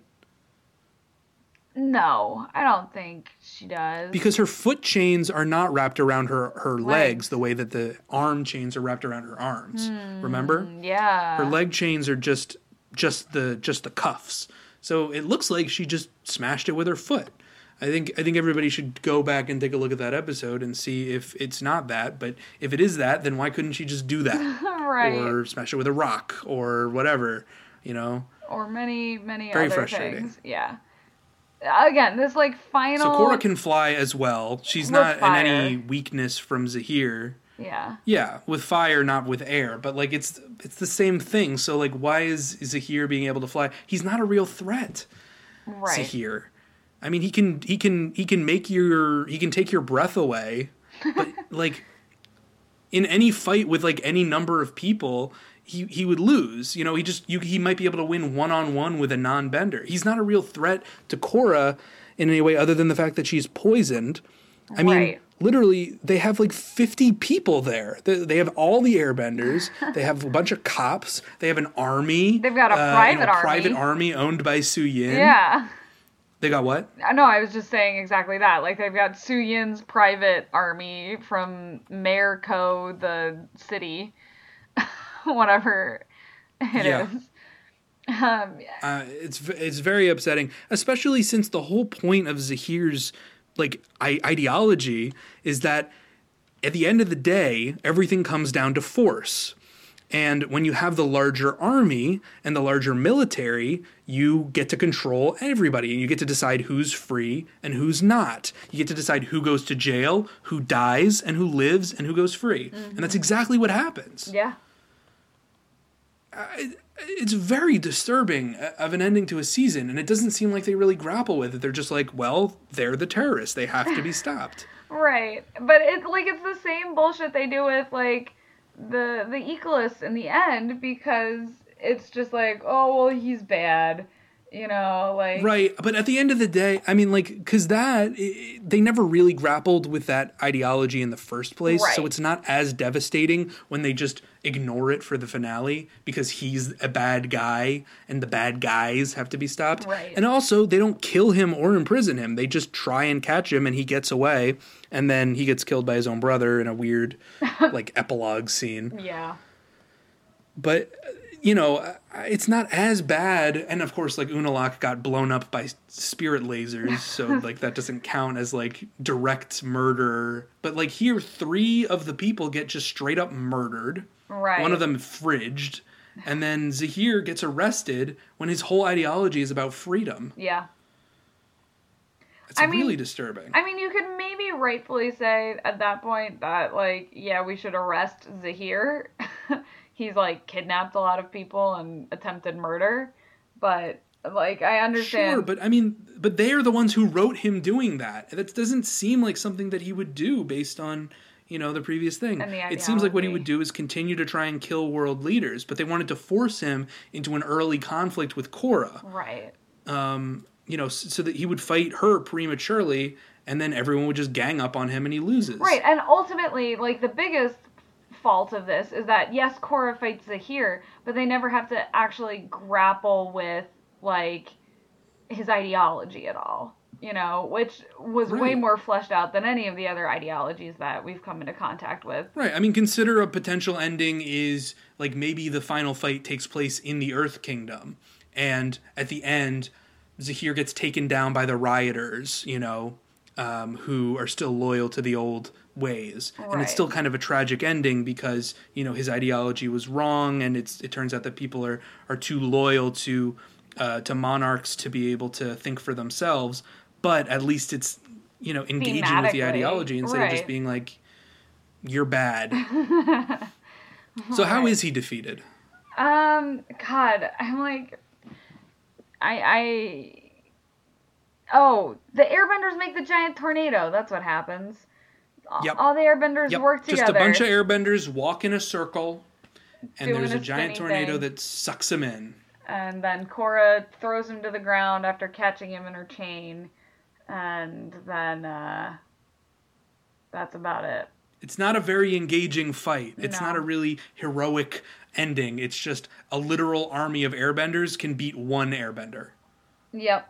No, I don't think she does. Because her foot chains are not wrapped around her her legs, Legs. the way that the arm chains are wrapped around her arms. Hmm, Remember? yeah. Her leg chains are just just the just the cuffs. So it looks like she just smashed it with her foot. I think I think everybody should go back and take a look at that episode and see if it's not that. But if it is that, then why couldn't she just do that [laughs] right. Or, smash it with a rock or whatever? You know, Or many, many Very other frustrating. things. Yeah. again, this like final. So Korra can fly as well. She's not in any weakness from Zahir. Yeah. Yeah, with fire, not with air. But like it's it's the same thing. So like, why is Zahir being able to fly? He's not a real threat. Right. Zahir. I mean, he can he can he can make your he can take your breath away, but [laughs] like in any fight with like any number of people, he he would lose. You know, he just you he might be able to win one on one with a non bender. He's not a real threat to Korra in any way other than the fact that she's poisoned. I mean, Right. literally, they have like 50 people there. They, they have all the airbenders. [laughs] they have a bunch of cops. They have an army. They've got a uh, you private know, army. private army owned by Suyin. Yeah. They got what? Uh, No, I was just saying exactly that. Like they've got Suyin's private army from Mayor Ko, the city, [laughs] whatever it is. Yeah. Um, Uh, it's it's very upsetting, especially since the whole point of Zahir's like I- ideology is that at the end of the day, everything comes down to force. And when you have the larger army and the larger military, you get to control everybody and you get to decide who's free and who's not. You get to decide who goes to jail, who dies, and who lives and who goes free. And that's mm-hmm. exactly what happens yeah. it's very disturbing of an ending to a season and it doesn't seem like they really grapple with it they're just like well they're the terrorists they have to be [laughs] stopped Right. But it's like it's the same bullshit they do with like the the Equalists in the end because it's just like, oh well he's bad. You know, like right but at the end of the day i mean like because that i they never really grappled with that ideology in the first place so it's not as devastating when they just ignore it for the finale because he's a bad guy and the bad guys have to be stopped. Right. and also they don't kill him or imprison him. They just try and catch him and he gets away. And then he gets killed by his own brother in a weird [laughs] like epilogue scene. Yeah. but you know it's not as bad. And of course like unalak got blown up by spirit lasers so [laughs] like that doesn't count as like direct murder. But like here three of the people get just straight up murdered Right. one of them fridged and then zahir gets arrested when his whole ideology is about freedom Yeah. it's I mean- really disturbing I mean, you could maybe rightfully say at that point that, like, yeah, we should arrest Zahir. [laughs] He's, like, kidnapped a lot of people and attempted murder. But, like, I understand. Sure, but I mean, but they are the ones who wrote him doing that. That doesn't seem like something that he would do based on, you know, the previous thing. And the It seems like what he would do is continue to try and kill world leaders, but they wanted to force him into an early conflict with Korra. right. Um, you know, so that he would fight her prematurely, and then everyone would just gang up on him, and he loses. Right, and ultimately, like, the biggest fault of this is that, yes, Korra fights Zahir, but they never have to actually grapple with, like, his ideology at all. You know, which was way more fleshed out than any of the other ideologies that we've come into contact with. Right. I mean, consider a potential ending is like maybe the final fight takes place in the Earth Kingdom, and at the end, Zahir gets taken down by the rioters, you know, um, who are still loyal to the old ways, and it's still kind of a tragic ending because you know his ideology was wrong, and it's it turns out that people are are too loyal to uh, to monarchs to be able to think for themselves. But at least it's you know engaging with the ideology instead of just being like you're bad. [laughs] so how Right. is he defeated? Um, God, I'm like, I, I, oh, the airbenders make the giant tornado. That's what happens. All- Yep. All the airbenders Yep, work together. just a bunch of airbenders walk in a circle, and Doing there's a a giant tornado thing. that sucks him in. and then Korra throws him to the ground after catching him in her chain, and then uh, that's about it. It's not a very engaging fight. It's No. not a really heroic ending. It's just a literal army of airbenders can beat one airbender. Yep.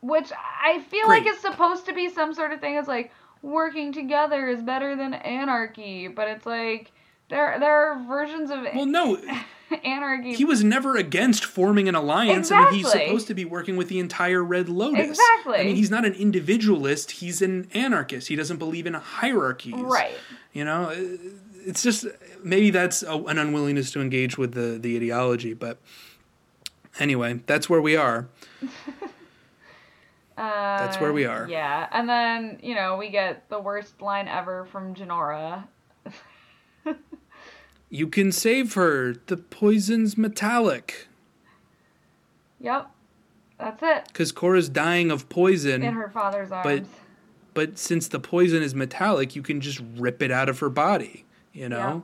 Which I feel Great. like is supposed to be some sort of thing. It's like working together is better than anarchy, but it's like there there are versions of Well, no, [laughs] [laughs] anarchy. he was never against forming an alliance. I mean, he's supposed to be working with the entire Red Lotus. Exactly. I mean, he's not an individualist. He's an anarchist. He doesn't believe in hierarchies. right. You know, Uh, it's just maybe that's a, an unwillingness to engage with the the ideology. But anyway, that's where we are. [laughs] Uh, That's where we are. Yeah, and then you know we get the worst line ever from Jinora. You can save her. The poison's metallic. Yep, that's it. Because Korra's dying of poison. In her father's arms. but but since the poison is metallic, you can just rip it out of her body. You know,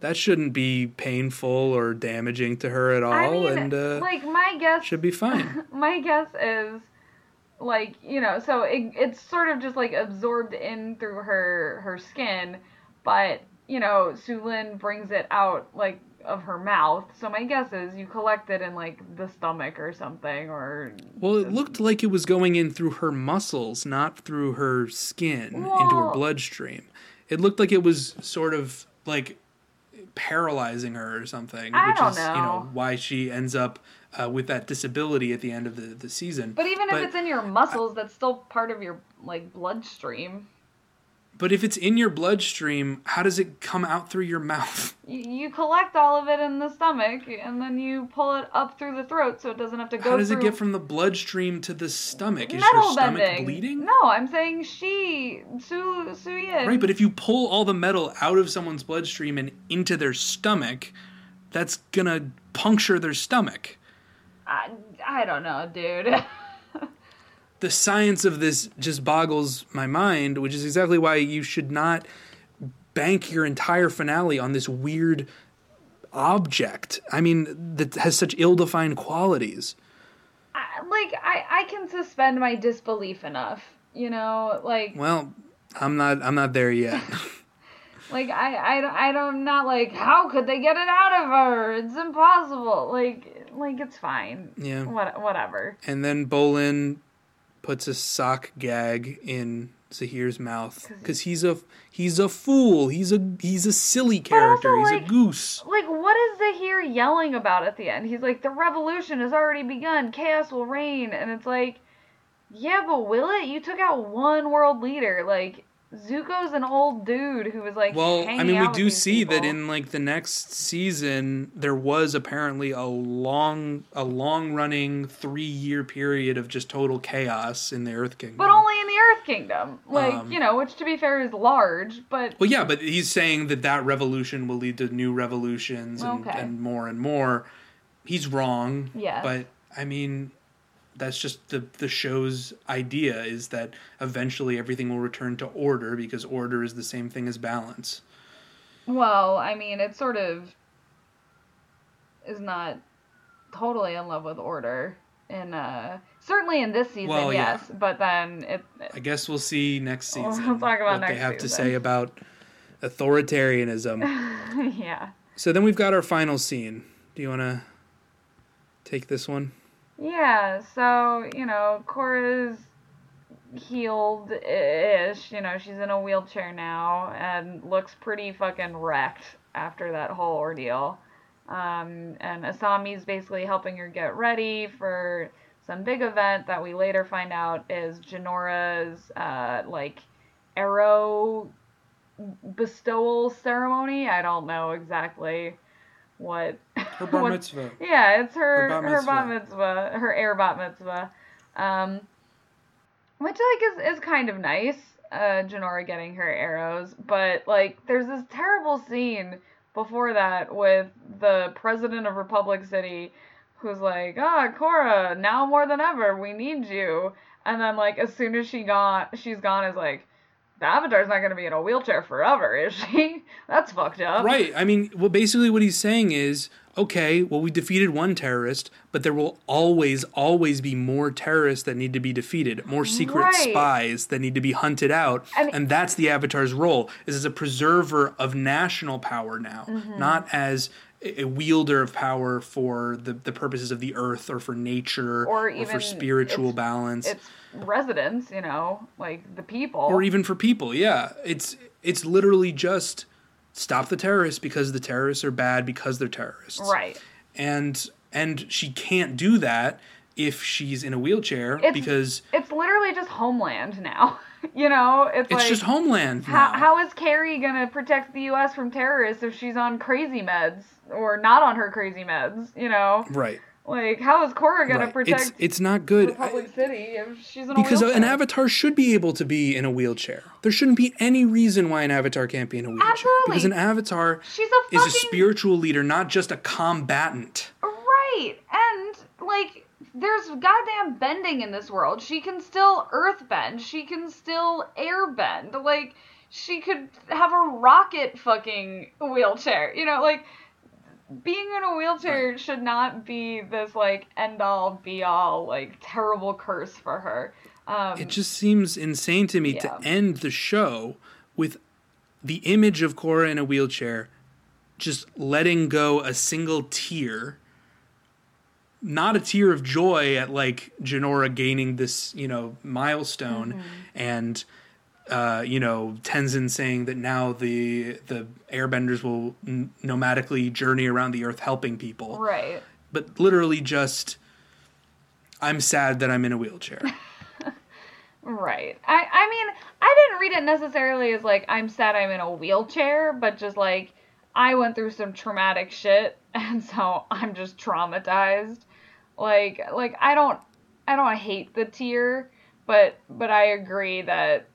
that shouldn't be painful or damaging to her at all, I mean, and uh, like my guess should be fine. [laughs] my guess is like you know so it, it's sort of just like absorbed in through her her skin but you know Suyin brings it out like of her mouth so my guess is you collect it in like the stomach or something or well, it looked like it was going in through her muscles, not through her skin into her bloodstream. It looked like it was sort of like paralyzing her or something, I which don't is you know know. why she ends up uh, with that disability at the end of the, the season. but even But- if it's in your muscles that's still part of your like bloodstream But if it's in your bloodstream, how does it come out through your mouth? [laughs] you, collect all of it in the stomach and then you pull it up through the throat so it doesn't have to go How does through it get from the bloodstream to the stomach? Is metal her stomach bending. bleeding? No, I'm saying she Su Suyin. Right, but if you pull all the metal out of someone's bloodstream and into their stomach, that's gonna puncture their stomach. I, I don't know, dude. [laughs] The science of this just boggles my mind, which is exactly why you should not bank your entire finale on this weird object. I mean, that has such ill-defined qualities. I, like I, I can suspend my disbelief enough, you know, like Well, I'm not. I'm not there yet. [laughs] [laughs] like I, I, I don't not like how could they get it out of her? It's impossible. Like like it's fine. Yeah. What whatever. And then Bolin puts a sock gag in Zahir's mouth because he's a he's a fool. He's a he's a silly character. also, he's like- a goose. Like what is Zahir yelling about at the end? He's like the revolution has already begun. Chaos will reign, and it's like, yeah, but will it? You took out one world leader. Like Zuko's an old dude who was like. Well, I mean, we do see that in like the next season, there was apparently a long a long running three year period of just total chaos in the Earth Kingdom. But only in the Earth Kingdom. Like, Um, you know, which to be fair is large, but Well, yeah, but he's saying that that revolution will lead to new revolutions and, Okay. and more and more. He's wrong. Yeah. But I mean, that's just the the show's idea is that eventually everything will return to order because order is the same thing as balance. well, I mean, it sort of is not totally in love with order in uh certainly in this season, Well, yeah. yes, but then it I guess we'll see next season. We'll talk about what they have to say about authoritarianism. [laughs] yeah. so then we've got our final scene. Do you want to take this one? Yeah, so, you know, Korra's healed ish. You know, she's in a wheelchair now and looks pretty fucking wrecked after that whole ordeal. Um, and Asami's basically helping her get ready for some big event that we later find out is Jinora's, uh, like, arrow bestowal ceremony. I don't know exactly what. Her [laughs] bar mitzvah. yeah, it's her Her bat mitzvah. mitzvah, her air bat mitzvah, um, which like is is kind of nice. Uh, Jinora getting her arrows, but like there's this terrible scene before that with the president of Republic City, who's like, "Ah, Korra, now more than ever, we need you." And then like as soon as she got she's gone, is like, the Avatar's not gonna be in a wheelchair forever, is she? [laughs] That's fucked up. Right. I mean, well, basically, what he's saying is okay, well, we defeated one terrorist, but there will always, always be more terrorists that need to be defeated, more secret Right. spies that need to be hunted out. And- and that's the Avatar's role, is as a preserver of national power now, Mm-hmm. not as a wielder of power for the, the purposes of the earth or for nature Or for even spiritual it's- balance It's residents, you know, like the people. or even for people. Yeah, it's it's literally just stop the terrorists because the terrorists are bad because they're terrorists. Right. And and she can't do that if she's in a wheelchair It's- because It's literally just Homeland now. [laughs] you know, it's, it's like just homeland how, now. how is Carrie gonna protect the U.S. from terrorists if she's on crazy meds or not on her crazy meds? You know, right. Like, how is Korra gonna Right. protect It's it's not good. Republic City if she's in because wheelchair? an avatar should be able to be in a wheelchair. There shouldn't be any reason why an avatar can't be in a wheelchair. Absolutely. Because an avatar She's a is a spiritual leader, not just a combatant. Right. And like there's goddamn bending in this world. She can still earth bend. She can still air bend. Like she could have a rocket fucking wheelchair. You know, like being in a wheelchair should not be this like end all be all like terrible curse for her. Um It just seems insane to me Yeah. to end the show with the image of Korra in a wheelchair, just letting go a single tear. Not a tear of joy at like Jinora gaining this, you know, milestone, Mm-hmm. and uh, you know Tenzin saying that now the the Airbenders will n- nomadically journey around the Earth helping people, right. but literally just, I'm sad that I'm in a wheelchair. [laughs] Right. I I mean, I didn't read it necessarily as like I'm sad I'm in a wheelchair, but just like I went through some traumatic shit [laughs] and so I'm just traumatized. Like like I don't I don't hate the tear, but but I agree that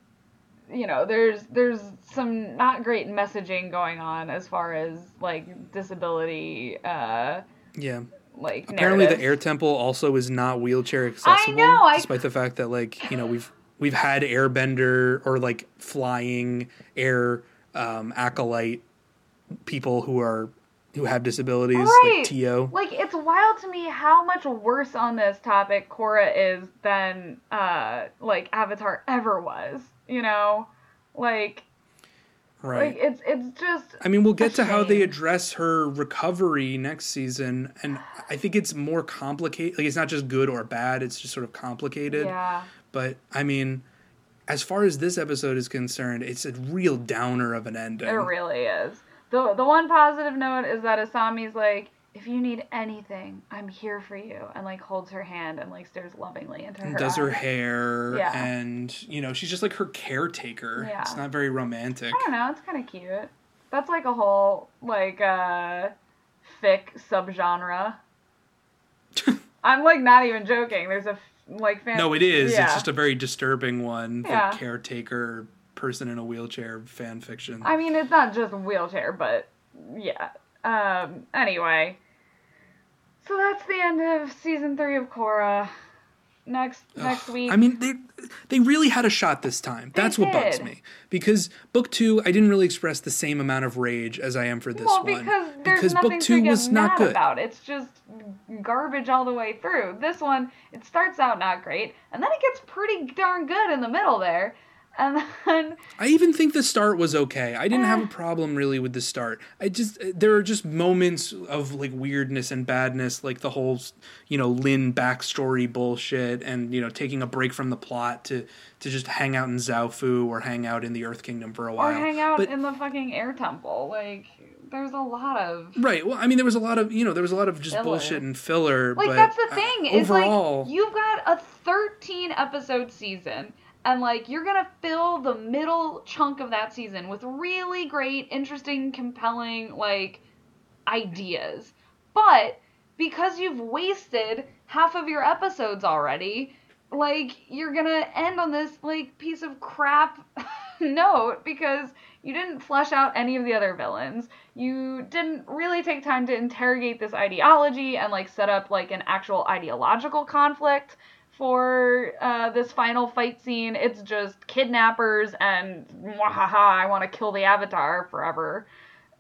you know, there's there's some not great messaging going on as far as like disability uh yeah. like Apparently, the air temple also is not wheelchair accessible. I know, I- despite the fact that like you know we've we've had airbender or like flying air um, acolyte people who are who have disabilities Right. like Tio. Like it's wild to me how much worse on this topic Korra is than uh like Avatar ever was. You know, like Right. like it's it's just I mean, we'll get to how they address her recovery next season, and I think it's more complicated. Like, it's not just good or bad; it's just sort of complicated. yeah. But I mean, as far as this episode is concerned, it's a real downer of an ending. It really is. The the one positive note is that Asami's like, if you need anything, I'm here for you, and like holds her hand and like stares lovingly into her. and does her hair, Yeah. and you know, she's just like her caretaker. Yeah. It's not very romantic. I don't know. It's kind of cute. That's like a whole like uh fic subgenre. [laughs] I'm like not even joking. There's a f- like fan. No, it is. Yeah. It's just a very disturbing one. Yeah. The caretaker person in a wheelchair fan fiction. I mean, it's not just wheelchair, but yeah. Um. Anyway, so that's the end of season three of Korra. Next next week. I mean, they they really had a shot this time. That's what bugs me because book two, I didn't really express the same amount of rage as I am for this well, one because there's because book two to get was mad not good. about. It's just garbage all the way through. This one, it starts out not great, and then it gets pretty darn good in the middle there, and then I even think the start was okay. I didn't have a problem really with the start. I just there are just moments of like weirdness and badness, like the whole you know Lin backstory bullshit, and you know taking a break from the plot to to just hang out in Zaofu or hang out in the Earth Kingdom for a while. or hang out But- in the fucking air temple. Like, there's a lot of Right. Well, I mean, there was a lot of you know there was a lot of just Filler. bullshit and filler. Like but, that's the uh, thing. is overall, like you've got a 13 episode season and like you're going to fill the middle chunk of that season with really great, interesting, compelling like ideas. But because you've wasted half of your episodes already, like you're going to end on this like piece of crap [laughs] note because you didn't flesh out any of the other villains. You didn't really take time to interrogate this ideology and like set up like an actual ideological conflict for uh, this final fight scene. It's just kidnappers and wahaha, I want to kill the avatar forever.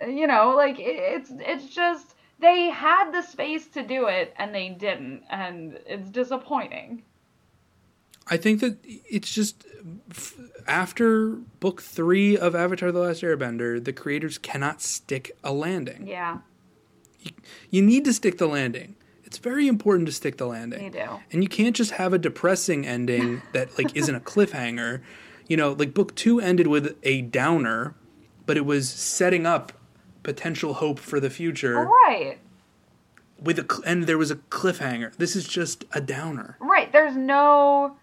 You know, like it, it's it's just they had the space to do it and they didn't, and it's disappointing. I think that it's just f- after book three of Avatar: The Last Airbender, the creators cannot stick a landing. Yeah, You need to stick the landing. It's very important to stick the landing. they do. And you can't just have a depressing ending [laughs] that like isn't a cliffhanger. You know, like book 2 ended with a downer, but it was setting up potential hope for the future Right. with a cl- and there was a cliffhanger. This is just a downer. Right. There's no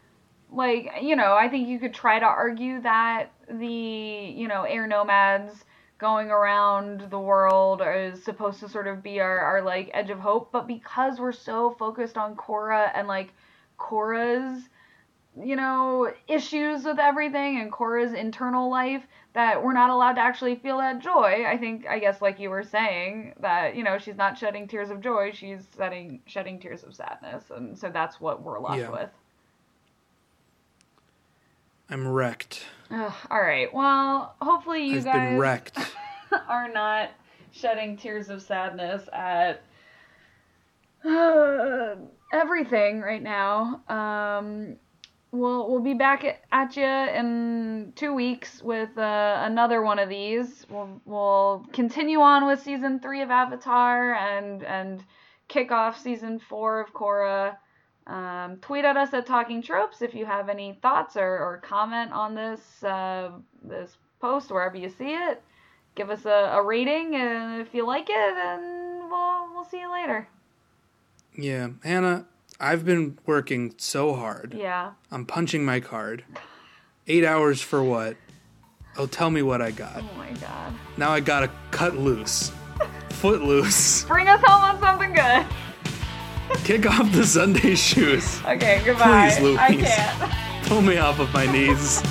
like, you know, I think you could try to argue that the, you know, air nomads going around the world is supposed to sort of be our, our like edge of hope, but because we're so focused on Korra and like Korra's you know, issues with everything and Korra's internal life that we're not allowed to actually feel that joy. I think, I guess, like you were saying, that, you know, she's not shedding tears of joy, she's shedding, shedding tears of sadness. And so that's what we're left Yeah. with. I'm wrecked. Ugh, all right. Well, hopefully you I've guys been wrecked. [laughs] are not shedding tears of sadness at everything right now. Um, we'll we'll be back at, at you in two weeks with uh, another one of these. We'll we'll continue on with season three of Avatar and and kick off season four of Korra. Um, tweet at us at Talking Tropes if you have any thoughts or, or comment on this uh, this post wherever you see it. Give us a, a rating and if you like it, then we'll we'll see you later. Yeah, Hannah, I've been working so hard. Yeah. I'm punching my card. Eight hours for what? Oh, tell me what I got. Oh my god. Now I gotta cut loose. Foot loose. Bring us home on something good. Kick off the Sunday shoes. Okay, goodbye. Please, I Louise. can't. Pull me off of my knees.